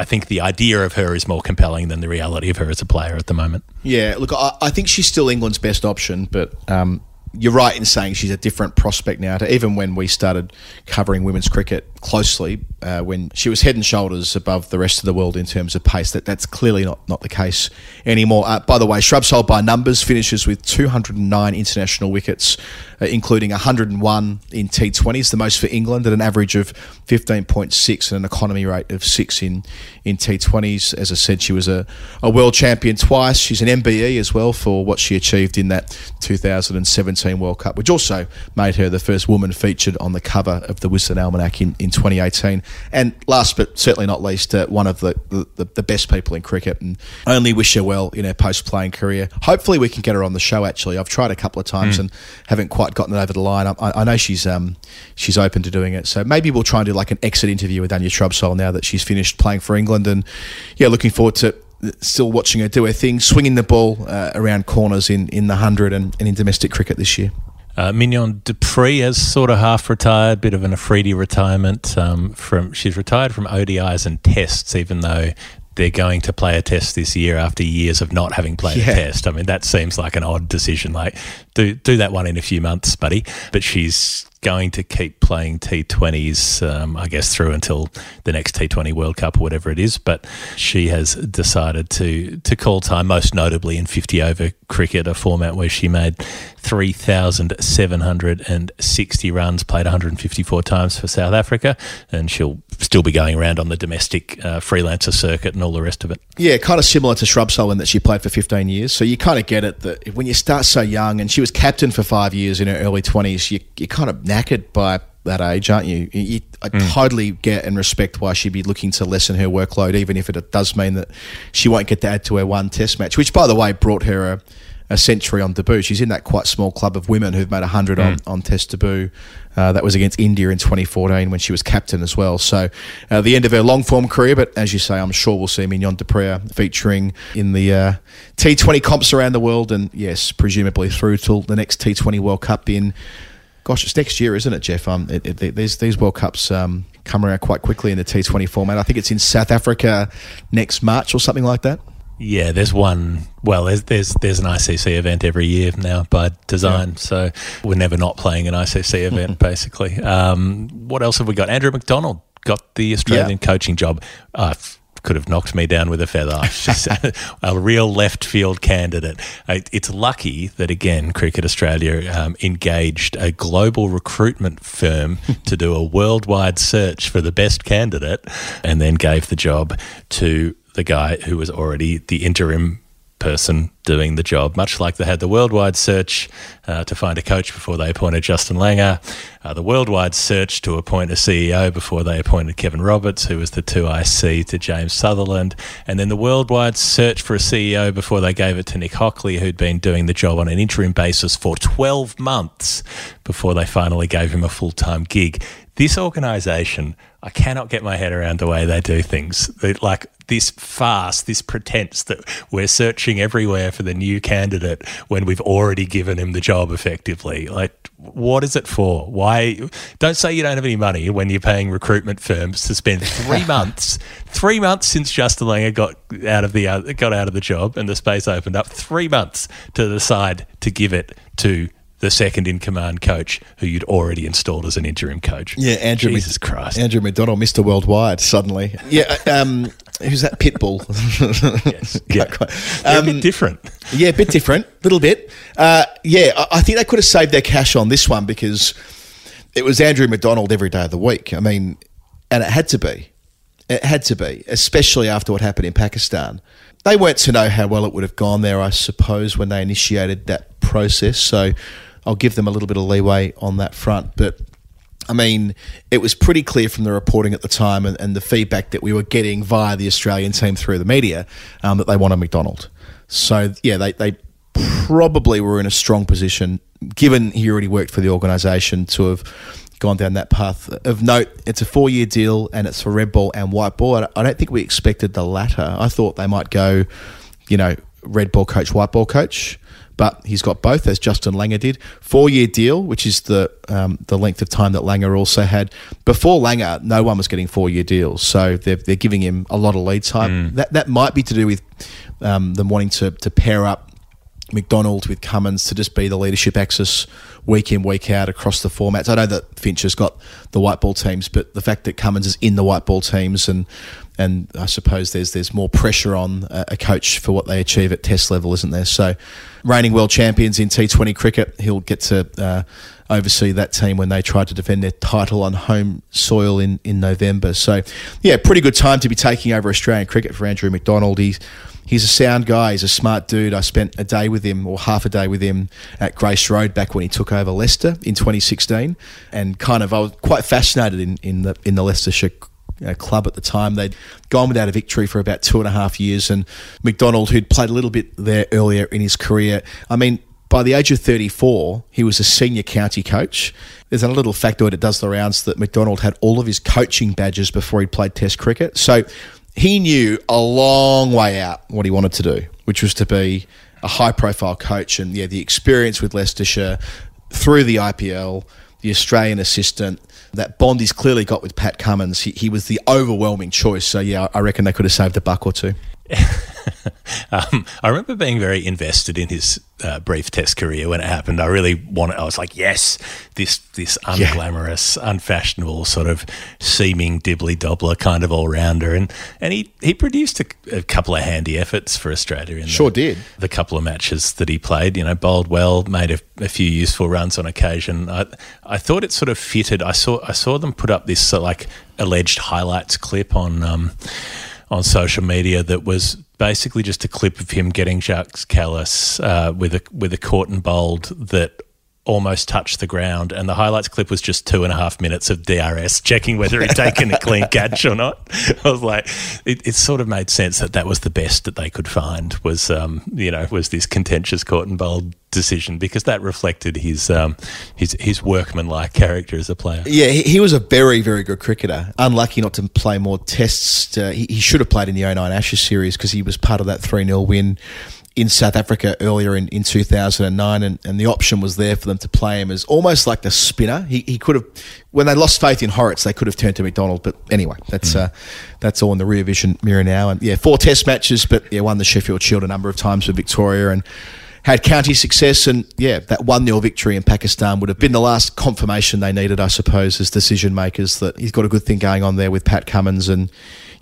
I think the idea of her is more compelling than the reality of her as a player at the moment. Yeah, look, I, I think she's still England's best option, but um, you're right in saying she's a different prospect now to even when we started covering women's cricket closely, uh, when she was head and shoulders above the rest of the world in terms of pace. That that's clearly not, not the case anymore. Uh, by the way, Shrubsole by numbers finishes with 209 international wickets, uh, including 101 in T20s, the most for England, at an average of 15.6 and an economy rate of six in in T20s. As I said, she was a, a world champion twice. She's an MBE as well for what she achieved in that 2017 World Cup, which also made her the first woman featured on the cover of the Wisden Almanac in, in 2018. And last but certainly not least, uh, one of the, the, the best people in cricket, and only wish her well in her post playing career. Hopefully, we can get her on the show. Actually, I've tried a couple of times and haven't quite gotten it over the line. I, I know she's um, she's open to doing it, so maybe we'll try and do like an exit interview with Anya Shrubsole now that she's finished playing for England. And yeah, looking forward to still watching her do her thing, swinging the ball uh, around corners in, in the 100 and, and in domestic cricket this year. Uh, Mignon du Preez has sort of half retired, bit of an Afridi retirement. Um, from she's retired from ODIs and Tests, even though they're going to play a Test this year after years of not having played Yeah. a Test. I mean, that seems like an odd decision. Like, do do that one in a few months, buddy. But she's going to keep playing T20s, um, I guess, through until the next T20 World Cup or whatever it is. But she has decided to to call time, most notably in 50 over cricket, a format where she made 3,760 runs, played 154 times for South Africa, and she'll still be going around on the domestic uh, freelancer circuit and all the rest of it. Yeah, kind of similar to Shrubsole in that she played for 15 years. So you kind of get it that when you start so young, and she was captain for five years in her early 20s, you, you're kind of knackered by that age, aren't you? you, I totally get and respect why she'd be looking to lessen her workload, even if it does mean that she won't get to add to her one test match, which, by the way, brought her a, a century on debut. She's in that quite small club of women who've made 100 on, on test debut. Uh, that was against India in 2014 when she was captain as well. So, uh, the end of her long form career, but as you say, I'm sure we'll see Mignon du Preez featuring in the uh, T20 comps around the world, and yes, presumably through till the next T20 World Cup in. Gosh, it's next year, isn't it, Geoff? Um, it, it, these these World Cups um, come around quite quickly in the T20 format. I think it's in South Africa next March or something like that. Yeah, there's one. Well, there's there's, there's an ICC event every year now by design, so we're never not playing an ICC (laughs) event. basically, um, what else have we got? Andrew McDonald got the Australian Yeah. coaching job. Uh, f- could have knocked me down with a feather. (laughs) She's a real left field candidate. It's lucky that again, Cricket Australia um, engaged a global recruitment firm (laughs) to do a worldwide search for the best candidate, and then gave the job to the guy who was already the interim person doing the job, much like they had the worldwide search uh, to find a coach before they appointed Justin Langer, uh, the worldwide search to appoint a CEO before they appointed Kevin Roberts, who was the 2IC to James Sutherland, and then the worldwide search for a CEO before they gave it to Nick Hockley, who'd been doing the job on an interim basis for 12 months before they finally gave him a full time gig. This organisation, I cannot get my head around the way they do things. They, like this farce, this pretense that we're searching everywhere for the new candidate when we've already given him the job effectively. Like, what is it for? Why? Don't say you don't have any money when you're paying recruitment firms to spend three (laughs) months, three months since Justin Langer got out of the uh, got out of the job and the space opened up. Three months to decide to give it to the second in command coach who you'd already installed as an interim coach. Yeah, Andrew. Jesus Christ. Andrew McDonald, Mr. Worldwide, suddenly. Yeah, um, who's that? Pitbull. (laughs) Yes. Yeah. Quite- They're a um, bit different. Yeah, a bit different, little bit. Uh, yeah, I, I think they could have saved their cash on this one because it was Andrew McDonald every day of the week. I mean, and it had to be. It had to be, especially after what happened in Pakistan. They weren't to know how well it would have gone there, I suppose, when they initiated that process. So I'll give them a little bit of leeway on that front. But I mean, it was pretty clear from the reporting at the time and, and the feedback that we were getting via the Australian team through the media um, that they wanted McDonald. So, yeah, they, they probably were in a strong position, given he already worked for the organisation, to have gone down that path. Of note, it's a four year deal and it's for red ball and white ball. I I don't think we expected the latter. I thought they might go, you know, red ball coach, white ball coach. But he's got both, as Justin Langer did. Four year deal, which is the um, the length of time that Langer also had. Before Langer, no one was getting four year deals, so they're, they're giving him a lot of lead time. That that might be to do with um, them wanting to to pair up McDonald with Cummins to just be the leadership axis week in, week out across the formats. I know that Finch has got the white ball teams, but the fact that Cummins is in the white ball teams and and I suppose there's there's more pressure on a, coach for what they achieve at test level, isn't there? So, reigning world champions in T20 cricket, he'll get to uh, oversee that team when they try to defend their title on home soil in, in November. So, yeah, pretty good time to be taking over Australian cricket for Andrew McDonald. He's He's a sound guy. He's a smart dude. I spent a day with him, or half a day with him, at Grace Road back when he took over Leicester in 2016, and kind of I was quite fascinated in, in the in the Leicestershire club at the time. They'd gone without a victory for about two and a half years, and McDonald, who'd played a little bit there earlier in his career, I mean. By the age of 34, he was a senior county coach. There's a little factoid that does the rounds that McDonald had all of his coaching badges before he played Test cricket. So he knew a long way out what he wanted to do, which was to be a high profile coach. And yeah, the experience with Leicestershire through the IPL, the Australian assistant, that bond he's clearly got with Pat Cummins, he, he was the overwhelming choice. So yeah, I reckon they could have saved a buck or two. (laughs) um, I remember being very invested in his uh, brief test career when it happened. I really wanted. I was like, yes, this this unglamorous, unfashionable sort of seeming dibbly dobbler kind of all rounder, and and he he produced a, a, couple of handy efforts for Australia. In Sure the, did. the couple of matches that he played. You know, bowled well, made a, a few useful runs on occasion. I I thought it sort of fitted. I saw I saw them put up this uh, like alleged highlights clip on. Um, on social media that was basically just a clip of him getting Jacques Callis uh, with a with a caught and bowled that almost touched the ground, and the highlights clip was just two and a half minutes of DRS checking whether he'd taken a clean (laughs) catch or not. I was like, it, it, sort of made sense that that was the best that they could find was um, you know was this contentious caught and bowled decision because that reflected his um, his his workmanlike character as a player. Yeah, he, he, was a very very good cricketer. Unlucky not to play more tests. Uh, he, he, should have played in the 09 Ashes series because he was part of that 3 0 win in South Africa earlier in, in 2009, and, and the option was there for them to play him as almost like the spinner. He, he could have, when they lost faith in Hauritz, they could have turned to McDonald. But anyway, that's mm. uh, that's all in the rear vision mirror now. And yeah, four Test matches, but yeah, won the Sheffield Shield a number of times for Victoria and had county success. And yeah, that 1 0 victory in Pakistan would have been the last confirmation they needed, I suppose, as decision makers that he's got a good thing going on there with Pat Cummins and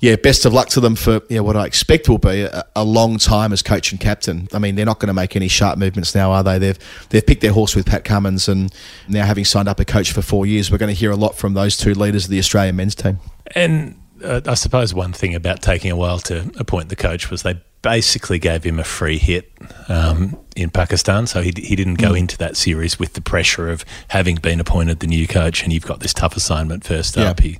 yeah, best of luck to them for yeah, what I expect will be a, a, long time as coach and captain. I mean, they're not going to make any sharp movements now, are they? They've they've picked their horse with Pat Cummins, and now having signed up a coach for four years, we're going to hear a lot from those two leaders of the Australian men's team. And uh, I suppose one thing about taking a while to appoint the coach was they basically gave him a free hit um, in Pakistan. So he, he didn't go mm. into that series with the pressure of having been appointed the new coach and you've got this tough assignment first yeah. up. He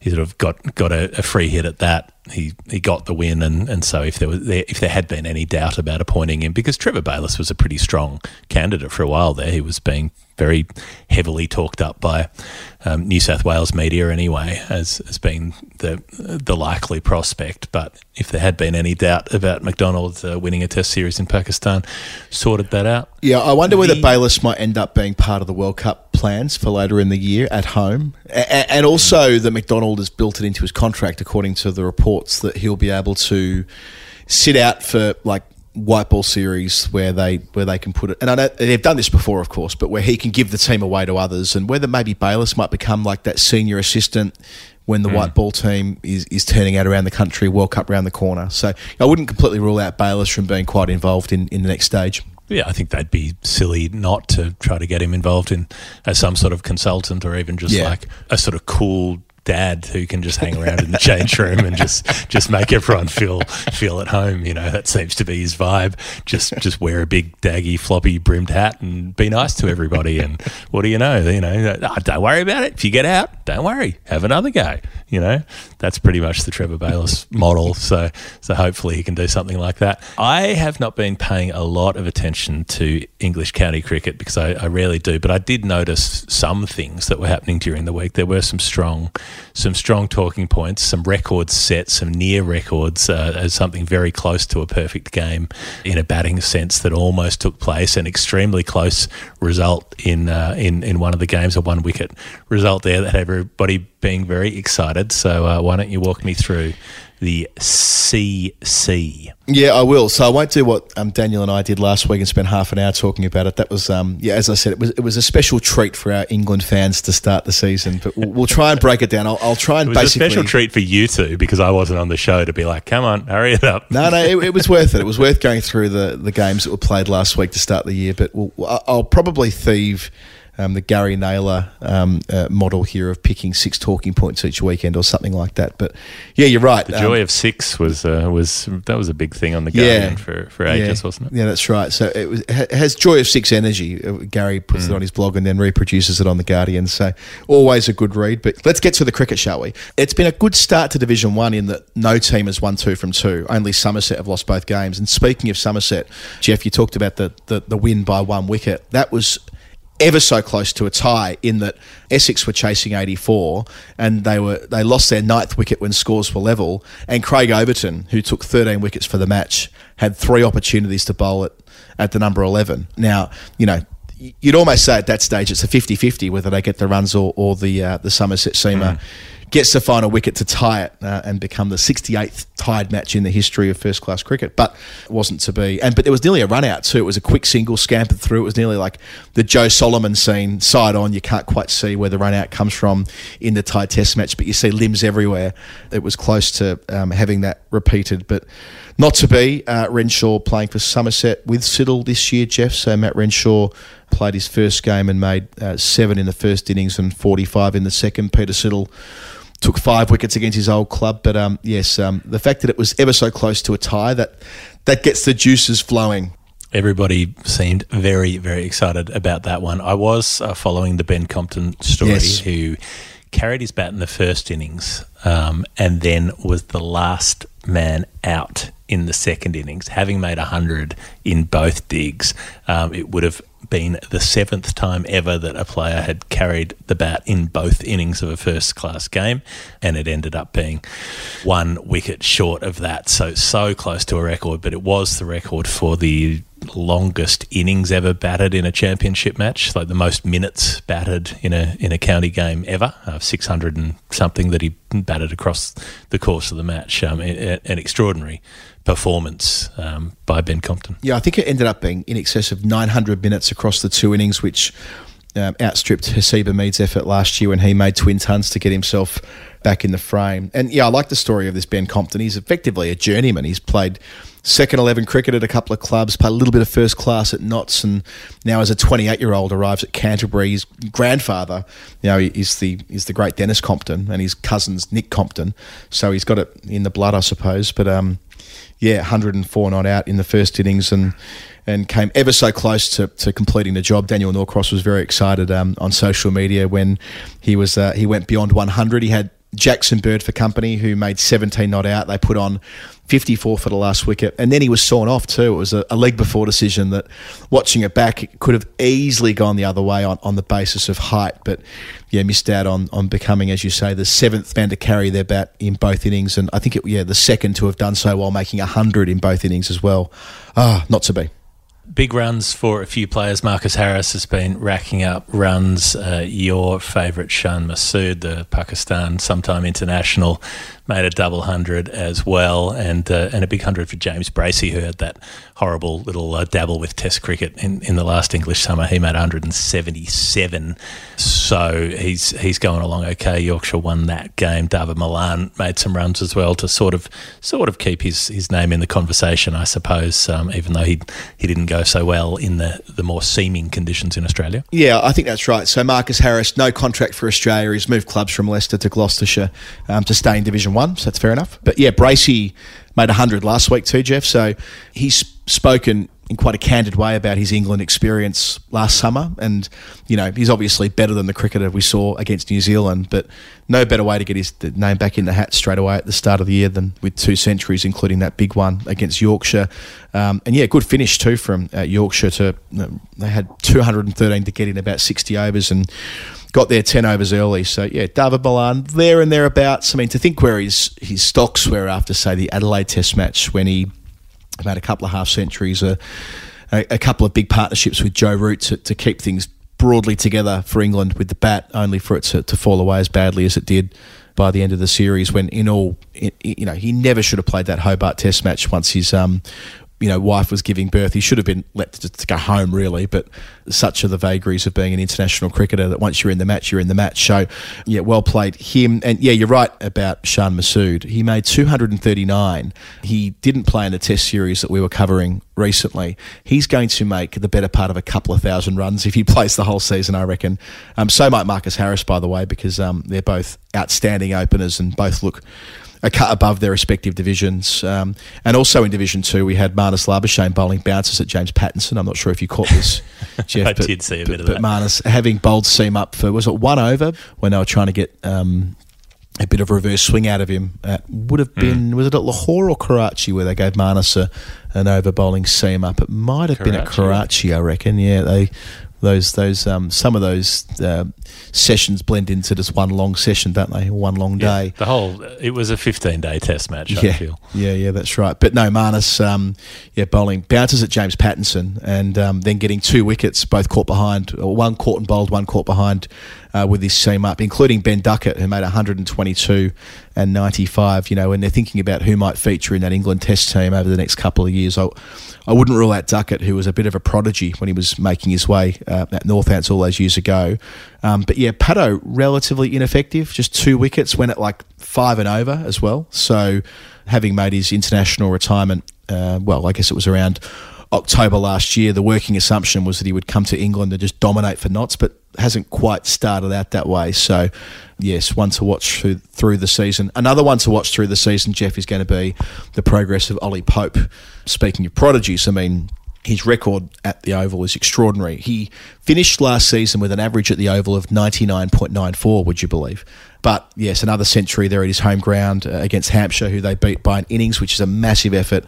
he sort of got got a, a, free hit at that. He he got the win, and, and so if there was if there had been any doubt about appointing him, because Trevor Bayliss was a pretty strong candidate for a while there, he was being very heavily talked up by um, New South Wales media anyway as as being the the likely prospect. But if there had been any doubt about McDonald uh, winning a Test series in Pakistan, sorted that out. Yeah, I wonder the, whether Bayliss might end up being part of the World Cup plans for later in the year at home, a- and also that McDonald has built it into his contract, according to the reports, that he'll be able to sit out for like white ball series where they where they can put it. And I know they've done this before, of course, but where he can give the team away to others, and whether maybe Bayliss might become like that senior assistant when the mm. white ball team is, is turning out around the country, World Cup around the corner. So I wouldn't completely rule out Bayliss from being quite involved in, in the next stage. Yeah, I think that'd be silly not to try to get him involved in as some sort of consultant or even just yeah. like a sort of cool dad who can just hang around in the change room and just just make everyone feel feel at home. You know, that seems to be his vibe. Just just wear a big daggy floppy brimmed hat and be nice to everybody. And what do you know? You know, oh, don't worry about it. If you get out, don't worry, have another go. You know, that's pretty much the Trevor Bayliss model. So, so hopefully he can do something like that. I have not been paying a lot of attention to English county cricket because I, I rarely do, but I did notice some things that were happening during the week. There were some strong, some strong talking points, some records set, some near records uh, as something very close to a perfect game in a batting sense that almost took place. An extremely close result in uh, in in one of the games, a one wicket result there that everybody being very excited. So uh, why don't you walk me through the CC? Yeah, I will. So I won't do what um, Daniel and I did last week and spend half an hour talking about it. That was, um, yeah, as I said, it was it was a special treat for our England fans to start the season. But we'll, we'll try and break it down. I'll, I'll try and It was basically. a special treat for you two because I wasn't on the show to be like, come on, hurry it up. No, no, it, it was worth it. It was worth going through the, the games that were played last week to start the year. But we'll, I'll probably thieve um, the Gary Naylor um, uh, model here of picking six talking points each weekend or something like that. But yeah, you're right. The Um, joy of six was uh, was that was a big thing on the Guardian for, for ages, yeah. wasn't it? Yeah, that's right. So it, was, it has Joy of Six energy. Uh, Gary puts Mm. it on his blog and then reproduces it on the Guardian. So always a good read. But let's get to the cricket, shall we? It's been a good start to Division One in that no team has won two from two. Only Somerset have lost both games. And speaking of Somerset, Geoff, you talked about the the, the win by one wicket. That was ever so close to a tie in that Essex were chasing 84 and they were they lost their ninth wicket when scores were level. And Craig Overton who took 13 wickets for the match had three opportunities to bowl it at the number 11 now you know you'd almost say at that stage it's a 50-50 whether they get the runs or, or the uh, the Somerset seamer gets the final wicket to tie it uh, and become the 68th tied match in the history of first class cricket, but it wasn't to be. And but there was nearly a run out too. It was a quick single scampered through. It was nearly like the Joe Solomon scene, side on. You can't quite see where the run out comes from in the tied Test match, but you see limbs everywhere. It was close to um, having that repeated, but. Not to be. Uh, Renshaw playing for Somerset with Siddle this year, Geoff. So Matt Renshaw played his first game and made uh, seven in the first innings and 45 in the second. Peter Siddle took five wickets against his old club. But um, yes, um, the fact that it was ever so close to a tie that that gets the juices flowing. Everybody seemed very, very excited about that one. I was uh, following the Ben Compton story, Yes. who carried his bat in the first innings um, and then was the last man out in the second innings, having made 100 in both digs. Um, it would have been the seventh time ever that a player had carried the bat in both innings of a first class game, and it ended up being one wicket short of that. So, so close to a record, but it was the record for the longest innings ever batted in a championship match, like the most minutes batted in a in a county game ever, uh, six hundred and something that he batted across the course of the match. Um, an extraordinary performance um, by Ben Compton. Yeah, I think it ended up being in excess of 900 minutes across the two innings, which um, outstripped Haseeb Hameed's effort last year when he made twin tons to get himself back in the frame. And yeah, I like the story of this Ben Compton. He's effectively a journeyman. He's played second 11 cricket at a couple of clubs, played a little bit of first class at Notts, and now as a 28 year old arrives at Canterbury. His grandfather, you know, is the is the great Denis Compton, and his cousin's Nick Compton. So he's got it in the blood, I suppose. But um, yeah, 104 not out in the first innings and and came ever so close to, to completing the job. Daniel Norcross was very excited um, on social media when he was uh, he went beyond 100. He had Jackson Bird for company who made 17 not out. They put on 54 for the last wicket, and then he was sawn off too. It was a, a leg before decision that, watching it back, it could have easily gone the other way on, on the basis of height, but yeah, missed out on on becoming, as you say, the seventh man to carry their bat in both innings, and I think it yeah the second to have done so while making 100 in both innings as well. Ah, not to be. Big runs for a few players. Marcus Harris has been racking up runs. Uh, your favourite Shan Masood, the Pakistan sometime international, made a double hundred as well, and uh, and a big hundred for James Bracey, who had that horrible little uh, dabble with Test cricket in, in the last English summer. He made 177, so he's he's going along okay. Yorkshire won that game. David Malan made some runs as well to sort of sort of keep his, his name in the conversation, I suppose. Um, even though he he didn't go so well in the the more seaming conditions in Australia. Yeah, I think that's right. So Marcus Harris, no contract for Australia. He's moved clubs from Leicester to Gloucestershire um, to stay in Division One, so that's fair enough. But yeah, Bracey made 100 last week too, Geoff. So he's spoken in quite a candid way about his England experience last summer. And, you know, he's obviously better than the cricketer we saw against New Zealand, but no better way to get his name back in the hat straight away at the start of the year than with two centuries, including that big one against Yorkshire. Um, and yeah, good finish too from uh, Yorkshire to, they had 213 to get in about 60 overs and got their 10 overs early. So, yeah, David Malan there and thereabouts. I mean, to think where his, his stocks were after, say, the Adelaide Test match when he made a couple of half centuries, a, a, a couple of big partnerships with Joe Root to, to keep things broadly together for England with the bat, only for it to, to fall away as badly as it did by the end of the series. When in all, you know, he never should have played that Hobart Test match once his um, you know, wife was giving birth. He should have been let to, to, go home, really. But such are the vagaries of being an international cricketer that once you're in the match, you're in the match. So, yeah, well played him. And yeah, you're right about Shan Masood. He made 239. He didn't play in the Test series that we were covering recently. He's going to make the better part of a couple of thousand runs if he (laughs) plays the whole season, I reckon. Um, so might Marcus Harris, by the way, because um, they're both outstanding openers and both look a cut above their respective divisions. Um, and also in Division Two, we had Marnus Labuschagne bowling bounces at James Pattinson. I'm not sure if you caught this, (laughs) Geoff. I but, did see a but, bit of but that. Marnus having bowled seam up for was it one over when they were trying to get. Um, a bit of reverse swing out of him. At, would have Hmm. been was it at Lahore or Karachi where they gave Marnus a, an over bowling seam up? It might have been at Karachi. Karachi, I reckon. Yeah, they those those um, some of those uh, sessions blend into just one long session, don't they? One long Yeah, day. the whole it was a 15 day test match. I Yeah, feel. yeah, yeah, that's right. But no, Marnus, um, yeah, bowling bounces at James Pattinson, and um, then getting two wickets, both caught behind, one caught and bowled, one caught behind, uh, with this team up, including Ben Duckett, who made 122 and 95. You know, when they're thinking about who might feature in that England Test team over the next couple of years, I, I wouldn't rule out Duckett, who was a bit of a prodigy when he was making his way uh, at Northants all those years ago. Um, but yeah, Pato relatively ineffective, just two wickets, went at like five and over as well. So having made his international retirement, uh, well, I guess it was around October last year, the working assumption was that he would come to England and just dominate for Notts, but hasn't quite started out that way. So, yes, one to watch through, through the season. Another one to watch through the season, Geoff, is going to be the progress of Ollie Pope. Speaking of prodigies, I mean, his record at the Oval is extraordinary. He finished last season with an average at the Oval of 99.94, would you believe? But yes, another century there at his home ground uh, against Hampshire, who they beat by an innings, which is a massive effort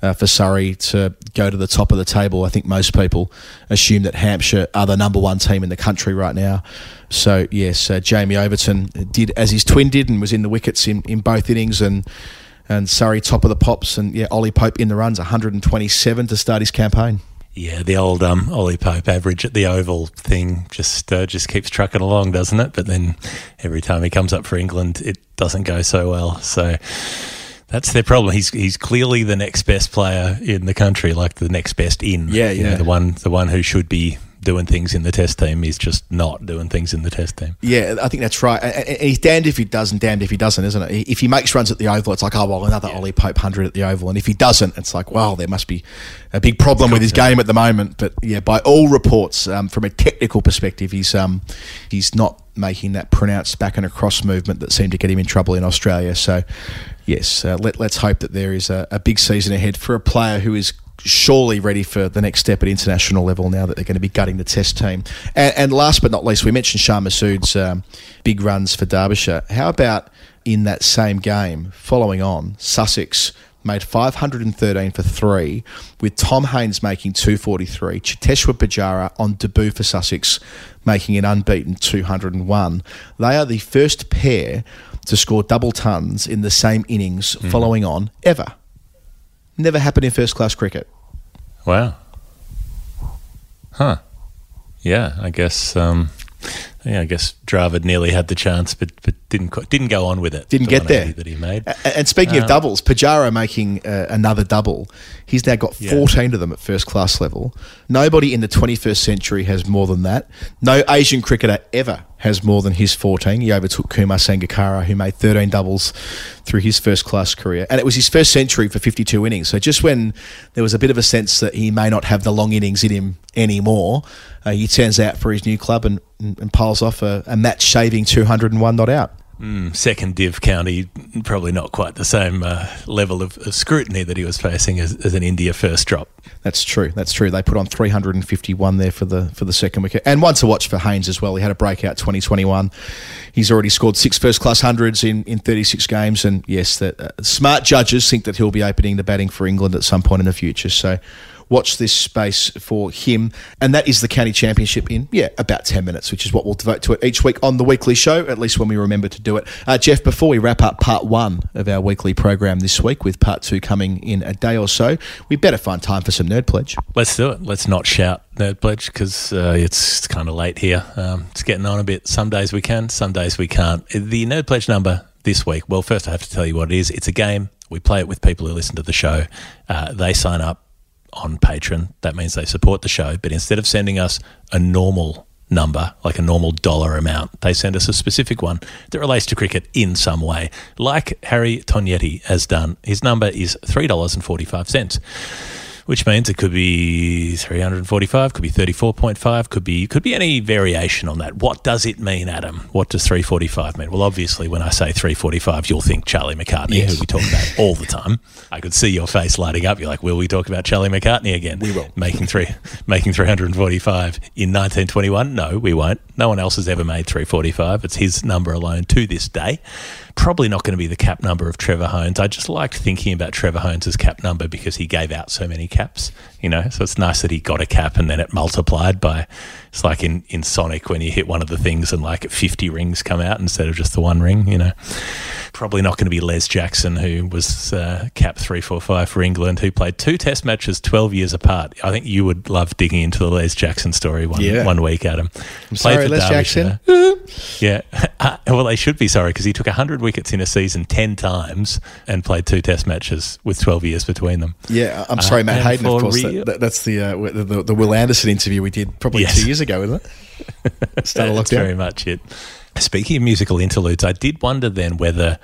uh, for Surrey to go to the top of the table. I think most people assume that Hampshire are the number one team in the country right now. So yes, uh, Jamie Overton did as his twin did and was in the wickets in, in both innings and and Surrey top of the pops and yeah Ollie Pope in the runs 127 to start his campaign. Yeah, the old um, Ollie Pope average at the Oval thing just uh, just keeps trucking along, doesn't it? But then every time he comes up for England, it doesn't go so well. So that's their problem. He's he's clearly the next best player in the country, like the next best in. Yeah, You know, yeah. the one the one who should be doing things in the Test team is just not doing things in the Test team. Yeah, I think that's right. And- He's damned if he does and damned if he doesn't, isn't it? If he makes runs at the Oval, it's like, oh, well, another Ollie Pope 100 at the Oval. And if he doesn't, it's like, well, there must be a big problem with his game at the moment. But yeah, by all reports, um, from a technical perspective, he's um, he's not making that pronounced back and across movement that seemed to get him in trouble in Australia. So, yes, uh, let, let's hope that there is a, a big season ahead for a player who is surely ready for the next step at international level now that they're going to be gutting the test team. And, and last but not least, we mentioned Shan Masood's um, big runs for Derbyshire. How about in that same game, following on, Sussex made 513 for three, with Tom Haines making 243, Cheteshwar Pujara on debut for Sussex making an unbeaten 201. They are the first pair to score double tons in the same innings following on ever. Never happened in first class cricket. Wow. Huh. Yeah, I guess. Um, yeah, I guess Dravid nearly had the chance, but but didn't didn't go on with it. Didn't The get there that he made. And speaking of Um, doubles, Pujara making uh, another double. He's now got Yeah. 14 of them at first class level. Nobody in the 21st century has more than that. No Asian cricketer ever has more than his 14. He overtook Kumar Sangakkara, who made 13 doubles through his first class career. And it was his first century for 52 innings. So just when there was a bit of a sense that he may not have the long innings in him anymore, uh, he turns out for his new club and, and, and piles off a, a match shaving 201 not out. second div county, probably not quite the same uh, level of, of scrutiny that he was facing as, as an India first drop. That's true. That's true. They put on 351 there for the for the second wicket, and one to watch for Haines as well. He had a breakout 2021. He's already scored six first class hundreds in, in 36 games, and yes, that uh, smart judges think that he'll be opening the batting for England at some point in the future. So. Watch this space for him. And that is the county championship in, yeah, about 10 minutes, which is what we'll devote to it each week on the weekly show, at least when we remember to do it. Uh, Geoff, before we wrap up part one of our weekly program this week, with part two coming in a day or so, we better find time for some Nerd Pledge. Let's do it. Let's not shout Nerd Pledge because uh, it's kind of late here. Um, it's getting on a bit. Some days we can, some days we can't. The Nerd Pledge number this week, well, first I have to tell you what it is. It's a game. We play it with people who listen to the show. Uh, they sign up on Patreon. That means they support the show. But instead of sending us a normal number, like a normal dollar amount, they send us a specific one that relates to cricket in some way, like Harry Tognetti has done. His number is $3.45 which means it could be 345, could be 34.5, could be could be any variation on that. What does it mean, Adam? What does 345 mean? Well, obviously, when I say 345, you'll think Charlie McCartney, Yes. who we talk about all the time. I could see your face lighting up. You're like, will we talk about Charlie McCartney again? We will. Making three, (laughs) making 345 in 1921? No, we won't. No one else has ever made 345. It's his number alone to this day. Probably not going to be the cap number of Trevor Hohns. I just liked thinking about Trevor Hohns' cap number because he gave out so many caps, you know. So it's nice that he got a cap and then it multiplied by. It's like in, in Sonic when you hit one of the things and like 50 rings come out instead of just the one ring, you know. Probably not going to be Les Jackson, who was uh, cap 345 for England, who played two test matches 12 years apart. I think you would love digging into the Les Jackson story one, Yeah. one week, Adam. I'm sorry, Les Jackson. (laughs) Yeah. (laughs) Uh, well, they should be sorry because he took 100 wickets in a season 10 times and played two test matches with 12 years between them. Yeah, I'm sorry, Uh, Matt Hayden. Of course, that, that, that's the, uh, the the the Will Anderson interview we did probably Yes. two years ago, isn't it? (laughs) Start of That's lockdown. very much it. Speaking of musical interludes, I did wonder then whether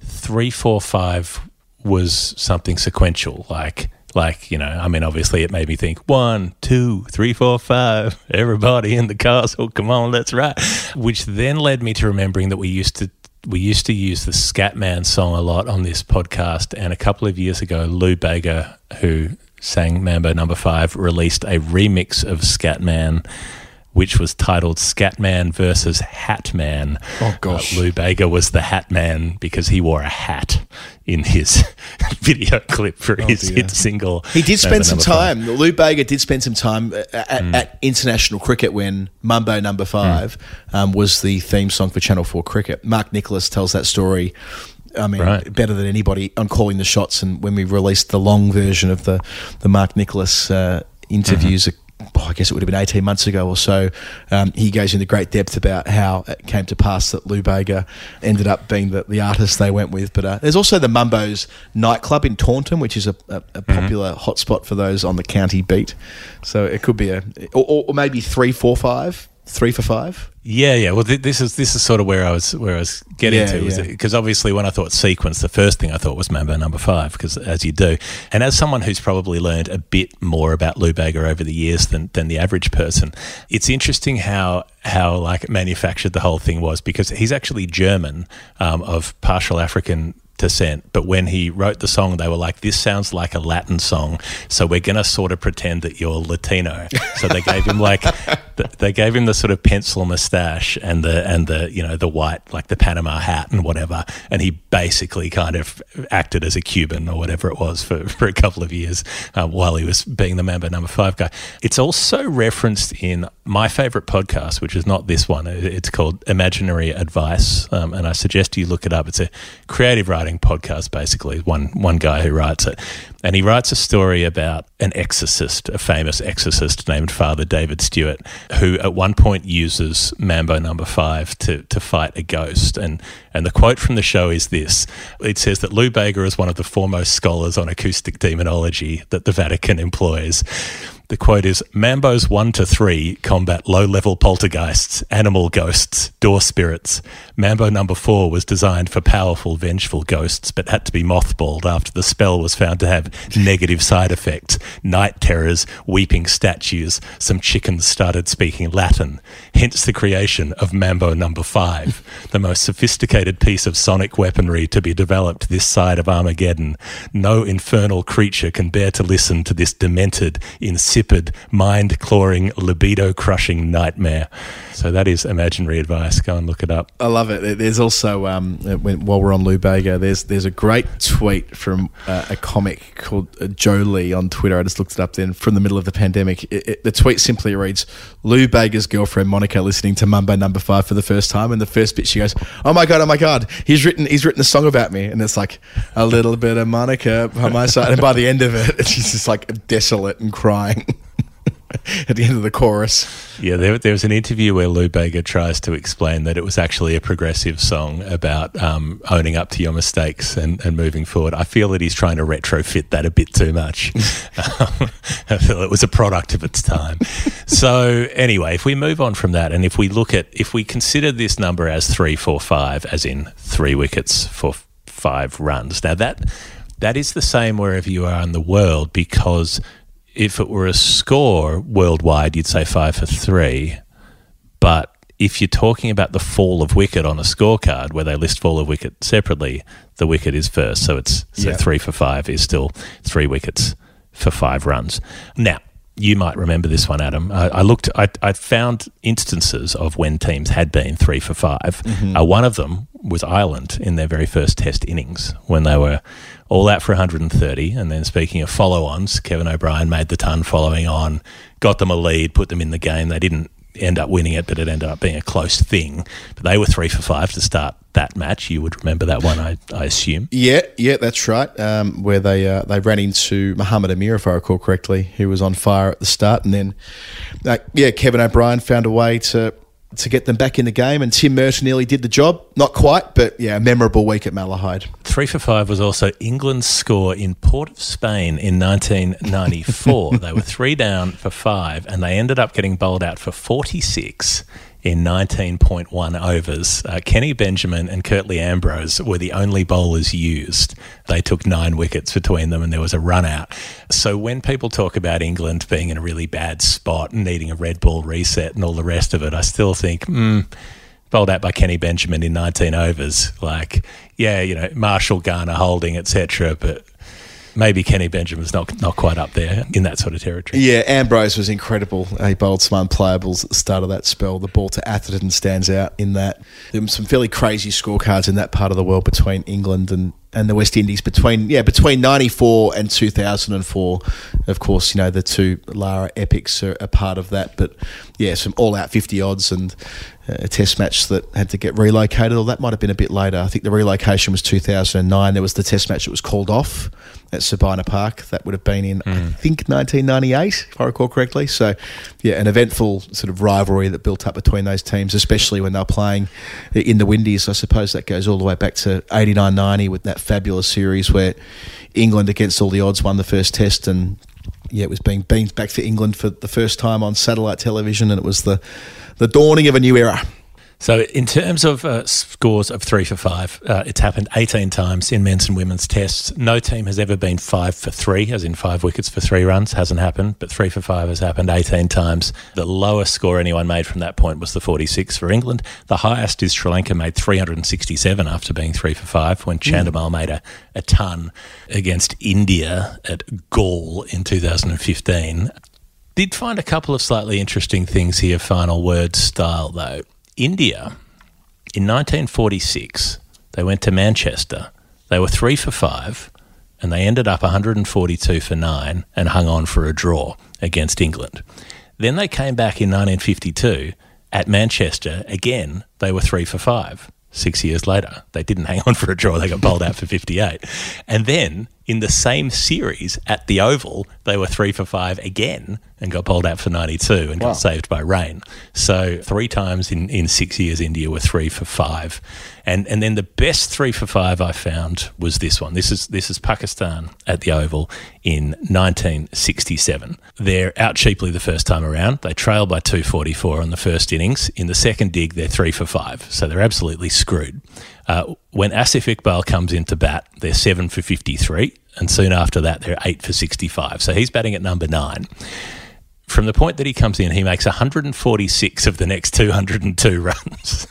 345 was something sequential, like. Like, you know, I mean, obviously it made me think one, two, three, four, five, (laughs) everybody in the castle, come on, let's ride. Which then led me to remembering that we used to we used to use the Scatman song a lot on this podcast, and a couple of years ago, Lou Bega, who sang Mambo Number Five, released a remix of Scatman, which was titled Scatman versus Hatman. Oh, gosh. Uh, Lou Bega was the Hatman because he wore a hat in his (laughs) video clip for his dear. hit single. He did Mambo spend some Number Five. time. Lou Bega did spend some time at, at, Mm. at international cricket when Mambo Number Five um, was the theme song for Channel Four cricket. Mark Nicholas tells that story. I mean, Right. better than anybody on calling the shots. And when we released the long version of the the Mark Nicholas uh, interviews. Mm-hmm. oh, I guess it would have been 18 months ago or so. Um, he goes into great depth about how it came to pass that Lou Bega ended up being the, the artist they went with. But uh, there's also the Mumbo's nightclub in Taunton, which is a, a, a popular hotspot for those on the county beat. So it could be a, or, or maybe three, four, five, three for five. Yeah, yeah. Well, th- this is this is sort of where I was where I was getting Yeah, to yeah. because obviously when I thought sequence, the first thing I thought was Mambo Number Five because as you do, and as someone who's probably learned a bit more about Lou Bega over the years than than the average person, it's interesting how how like manufactured the whole thing was because he's actually German um, of partial African descent, but when he wrote the song, they were like, "This sounds like a Latin song, so we're gonna sort of pretend that you're Latino." So they gave him like, (laughs) th- they gave him the sort of pencil mustache and the and the you know the white like the Panama hat and whatever, and he basically kind of acted as a Cuban or whatever it was for for a couple of years uh, while he was being the Mambo Number Five guy. It's also referenced in my favorite podcast, which is not this one. It's called Imaginary Advice, um, and I suggest you look it up. It's a creative writing podcast, basically. One one guy who writes it, and he writes a story about an exorcist, a famous exorcist named Father David Stewart, who at one point uses Mambo Number Five to to fight a ghost. And and the quote from the show is this: It says that Lou Bega is one of the foremost scholars on acoustic demonology that the Vatican employs. The quote is Mambo's 1 to 3 combat low level poltergeists, animal ghosts, door spirits. Mambo number 4 was designed for powerful, vengeful ghosts, but had to be mothballed after the spell was found to have negative side effects night terrors, weeping statues. Some chickens started speaking Latin. Hence the creation of Mambo number 5, the most sophisticated piece of sonic weaponry to be developed this side of Armageddon. No infernal creature can bear to listen to this demented, insipid, mind clawing, libido crushing nightmare. So that is imaginary advice. Go and look it up. I love it. There's also um, while we're on Lou Bega, there's there's a great tweet from uh, a comic called uh, Joe Lee on Twitter. I just looked it up then from the middle of the pandemic. It, it, the tweet simply reads: Lou Bega's girlfriend Monica listening to Mambo Number Five for the first time, and the first bit she goes, "Oh my god, oh my god, he's written he's written a song about me," and it's like a little bit of Monica by my side, and by the end of it, (laughs) she's just like desolate and crying. (laughs) At the end of the chorus, Yeah, there, there was an interview where Lou Bega tries to explain that it was actually a progressive song about um, owning up to your mistakes and, and moving forward. I feel that he's trying to retrofit that a bit too much. Um, (laughs) (laughs) I feel it was a product of its time. So, anyway, if we move on from that and if we look at, if we consider this number as three, four, five, as in three wickets for five runs, now that that is the same wherever you are in the world because if it were a score worldwide, you'd say five for three. But if you're talking about the fall of wicket on a scorecard where they list fall of wicket separately, the wicket is first. So it's so Yeah. three for five is still three wickets for five runs. Now, you might remember this one, Adam. I, I looked, I, I found instances of when teams had been three for 5 Uh, one of them was Ireland in their very first Test innings when they were all out for 130. And then, speaking of follow ons, Kevin O'Brien made the ton following on, got them a lead, put them in the game. They didn't end up winning it, but it ended up being a close thing. But they were three for five to start that match. You would remember that one, I, I assume. Yeah, yeah, that's right. Um, where they uh, they ran into Muhammad Amir, if I recall correctly, who was on fire at the start, and then uh, yeah, Kevin O'Brien found a way to to get them back in the game, and Tim Merton nearly did the job. Not quite, but yeah, memorable week at Malahide. Three for five was also England's score in Port of Spain in 1994. (laughs) they were three down for five, and they ended up getting bowled out for 46 in 19.1 overs. Uh, Kenny Benjamin and Curtly Ambrose were the only bowlers used. They took nine wickets between them, and there was a run out. So when people talk about England being in a really bad spot and needing a red ball reset and all the rest of it, I still think, hmm bowled out by Kenny Benjamin in 19 overs. Like, yeah, you know, Marshall, Garner, Holding, etc. But maybe Kenny Benjamin's not not quite up there in that sort of territory. Yeah, Ambrose was incredible. He bowled some unplayables at the start of that spell. The ball to Atherton stands out in that. There were some fairly crazy scorecards in that part of the world between England and, and the West Indies between yeah between ninety four and two thousand and four. Of course, you know the two Lara epics are a part of that. But yeah, some all out fifty odds and Uh, a test match that had to get relocated. Or that might have been a bit later. I think the relocation was two thousand and nine. There was the test match that was called off at Sabina Park. That would have been in I hmm. think 1998, if I recall correctly. So, yeah, an eventful sort of rivalry that built up between those teams, especially when they're playing in the Windies. I suppose that goes all the way back to 89 90 with that fabulous series where England, against all the odds, won the first test and. Yeah, it was being beamed back to England for the first time on satellite television, and it was the the dawning of a new era. So, in terms of uh, scores of three for five, uh, it's happened 18 times in men's and women's tests. No team has ever been five for three, as in five wickets for three runs. Hasn't happened, but three for five has happened 18 times. The lowest score anyone made from that point was the 46 for England. The highest is Sri Lanka made 367 after being three for five when Chandimal made a, a ton against India at Galle in 2015. Did find a couple of slightly interesting things here, final word style though. India, in 1946, they went to Manchester. They were three for five, and they ended up 142 for nine and hung on for a draw against England. Then they came back in 1952 at Manchester. Again, they were three for five. Six years later, they didn't hang on for a draw. They got bowled out for 58. And then in the same series at the Oval, they were three for five again and got bowled out for 92 and Wow. got saved by rain. So three times in, in six years, India were three for five. And, and then the best three for five I found was this one. This is, this is Pakistan at the Oval in 1967. They're out cheaply the first time around. They trail by 244 on the first innings. In the second dig, they're three for five. So they're absolutely screwed. Uh, when Asif Iqbal comes into bat, they're seven for 53. And soon after that, they're eight for 65. So he's batting at number nine from the point that he comes in, he makes 146 of the next 202 (laughs) runs.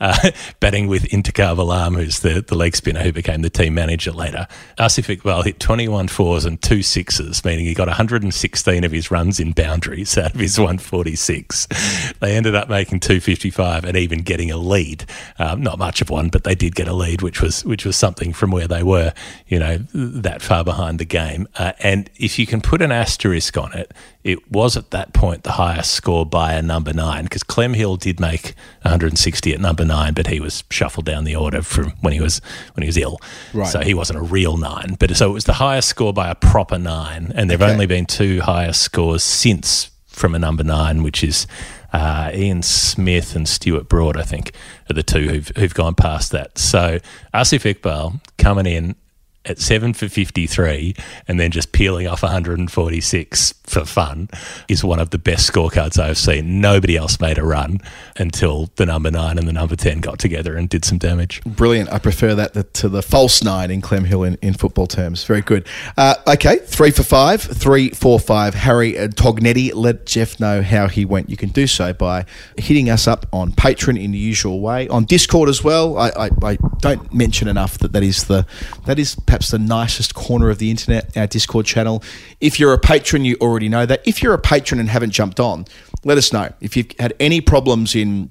Uh, (laughs) batting with Intikhab Alam, who's the, the leg spinner who became the team manager later. Asif Iqbal hit 21 fours and two sixes, meaning he got 116 of his runs in boundaries out of his 146. They ended up making 255 and even getting a lead. Um, not much of one, but they did get a lead, which was which was something from where they were, you know, that far behind the game. Uh, and if you can put an asterisk on it, it was at that point the highest score by a number nine because Clem Hill did make 160 at number nine, but he was shuffled down the order from when he was when he was ill. Right. So he wasn't a real nine, but so it was the highest score by a proper nine, and there've Okay. only been two highest scores since from a number nine, which is. Uh, Ian Smith and Stuart Broad, I think, are the two who've, who've gone past that. So Asif Iqbal coming in at seven for 53 and then just peeling off 146 for fun is one of the best scorecards I've seen. Nobody else made a run until the number nine and the number 10 got together and did some damage. Brilliant. I prefer that to the false nine in Clem Hill in, in football terms. Very good. Uh, okay, three for five, three, four, five. Harry uh, Tognetti, let Geoff know how he went. You can do so by hitting us up on Patreon in the usual way. On Discord as well. I, I, I don't mention enough that that is the that is perhaps the nicest corner of the internet, our Discord channel. If you're a patron, you already know that. If you're a patron and haven't jumped on, let us know. If you've had any problems in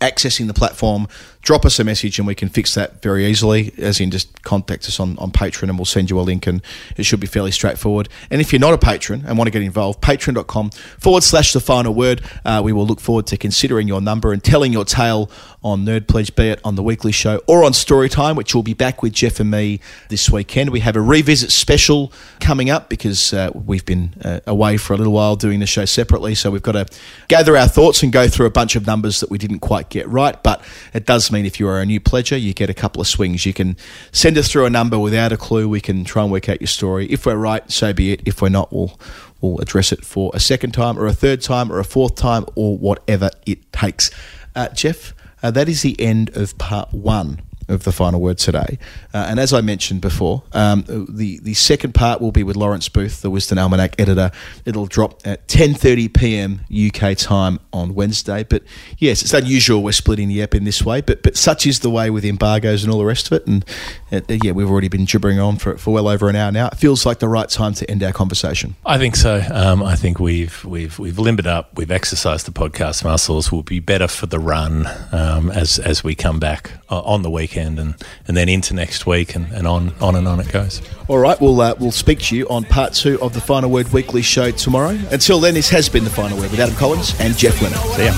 accessing the platform, drop us a message and we can fix that very easily, as in just contact us on, on Patreon and we'll send you a link and it should be fairly straightforward. And if you're not a patron and want to get involved, patreon.com forward slash the final word. Uh, we will look forward to considering your number and telling your tale on Nerd Pledge, be it on the weekly show or on Storytime, which will be back with Geoff and me this weekend. We have a revisit special coming up because uh, we've been uh, away for a little while doing the show separately. So we've got to gather our thoughts and go through a bunch of numbers that we didn't quite get right. But it does mean if you are a new pledger, you get a couple of swings. You can send us through a number without a clue. We can try and work out your story. If we're right, so be it. If we're not, we'll we'll address it for a second time or a third time or a fourth time or whatever it takes. Uh, Geoff, uh, that is the end of part one of the final word today. Uh, and as I mentioned before, um, the the second part will be with Lawrence Booth, the Wisden Almanac editor. It'll drop at 10:30 p.m. UK time on Wednesday. But yes, it's unusual we're splitting the app in this way, but but such is the way with embargoes and all the rest of it. And uh, yeah, we've already been gibbering on for for well over an hour now. It feels like the right time to end our conversation. I think so. Um, I think we've we've we've limbered up. We've exercised the podcast muscles. We'll be better for the run um, as as we come back uh, on the weekend and, and then into next week and, and on on and on it goes. All right, we'll uh, we'll speak to you on part two of the Final Word Weekly show tomorrow. Until then, this has been the Final Word with Adam Collins and Geoff Lemon. See ya.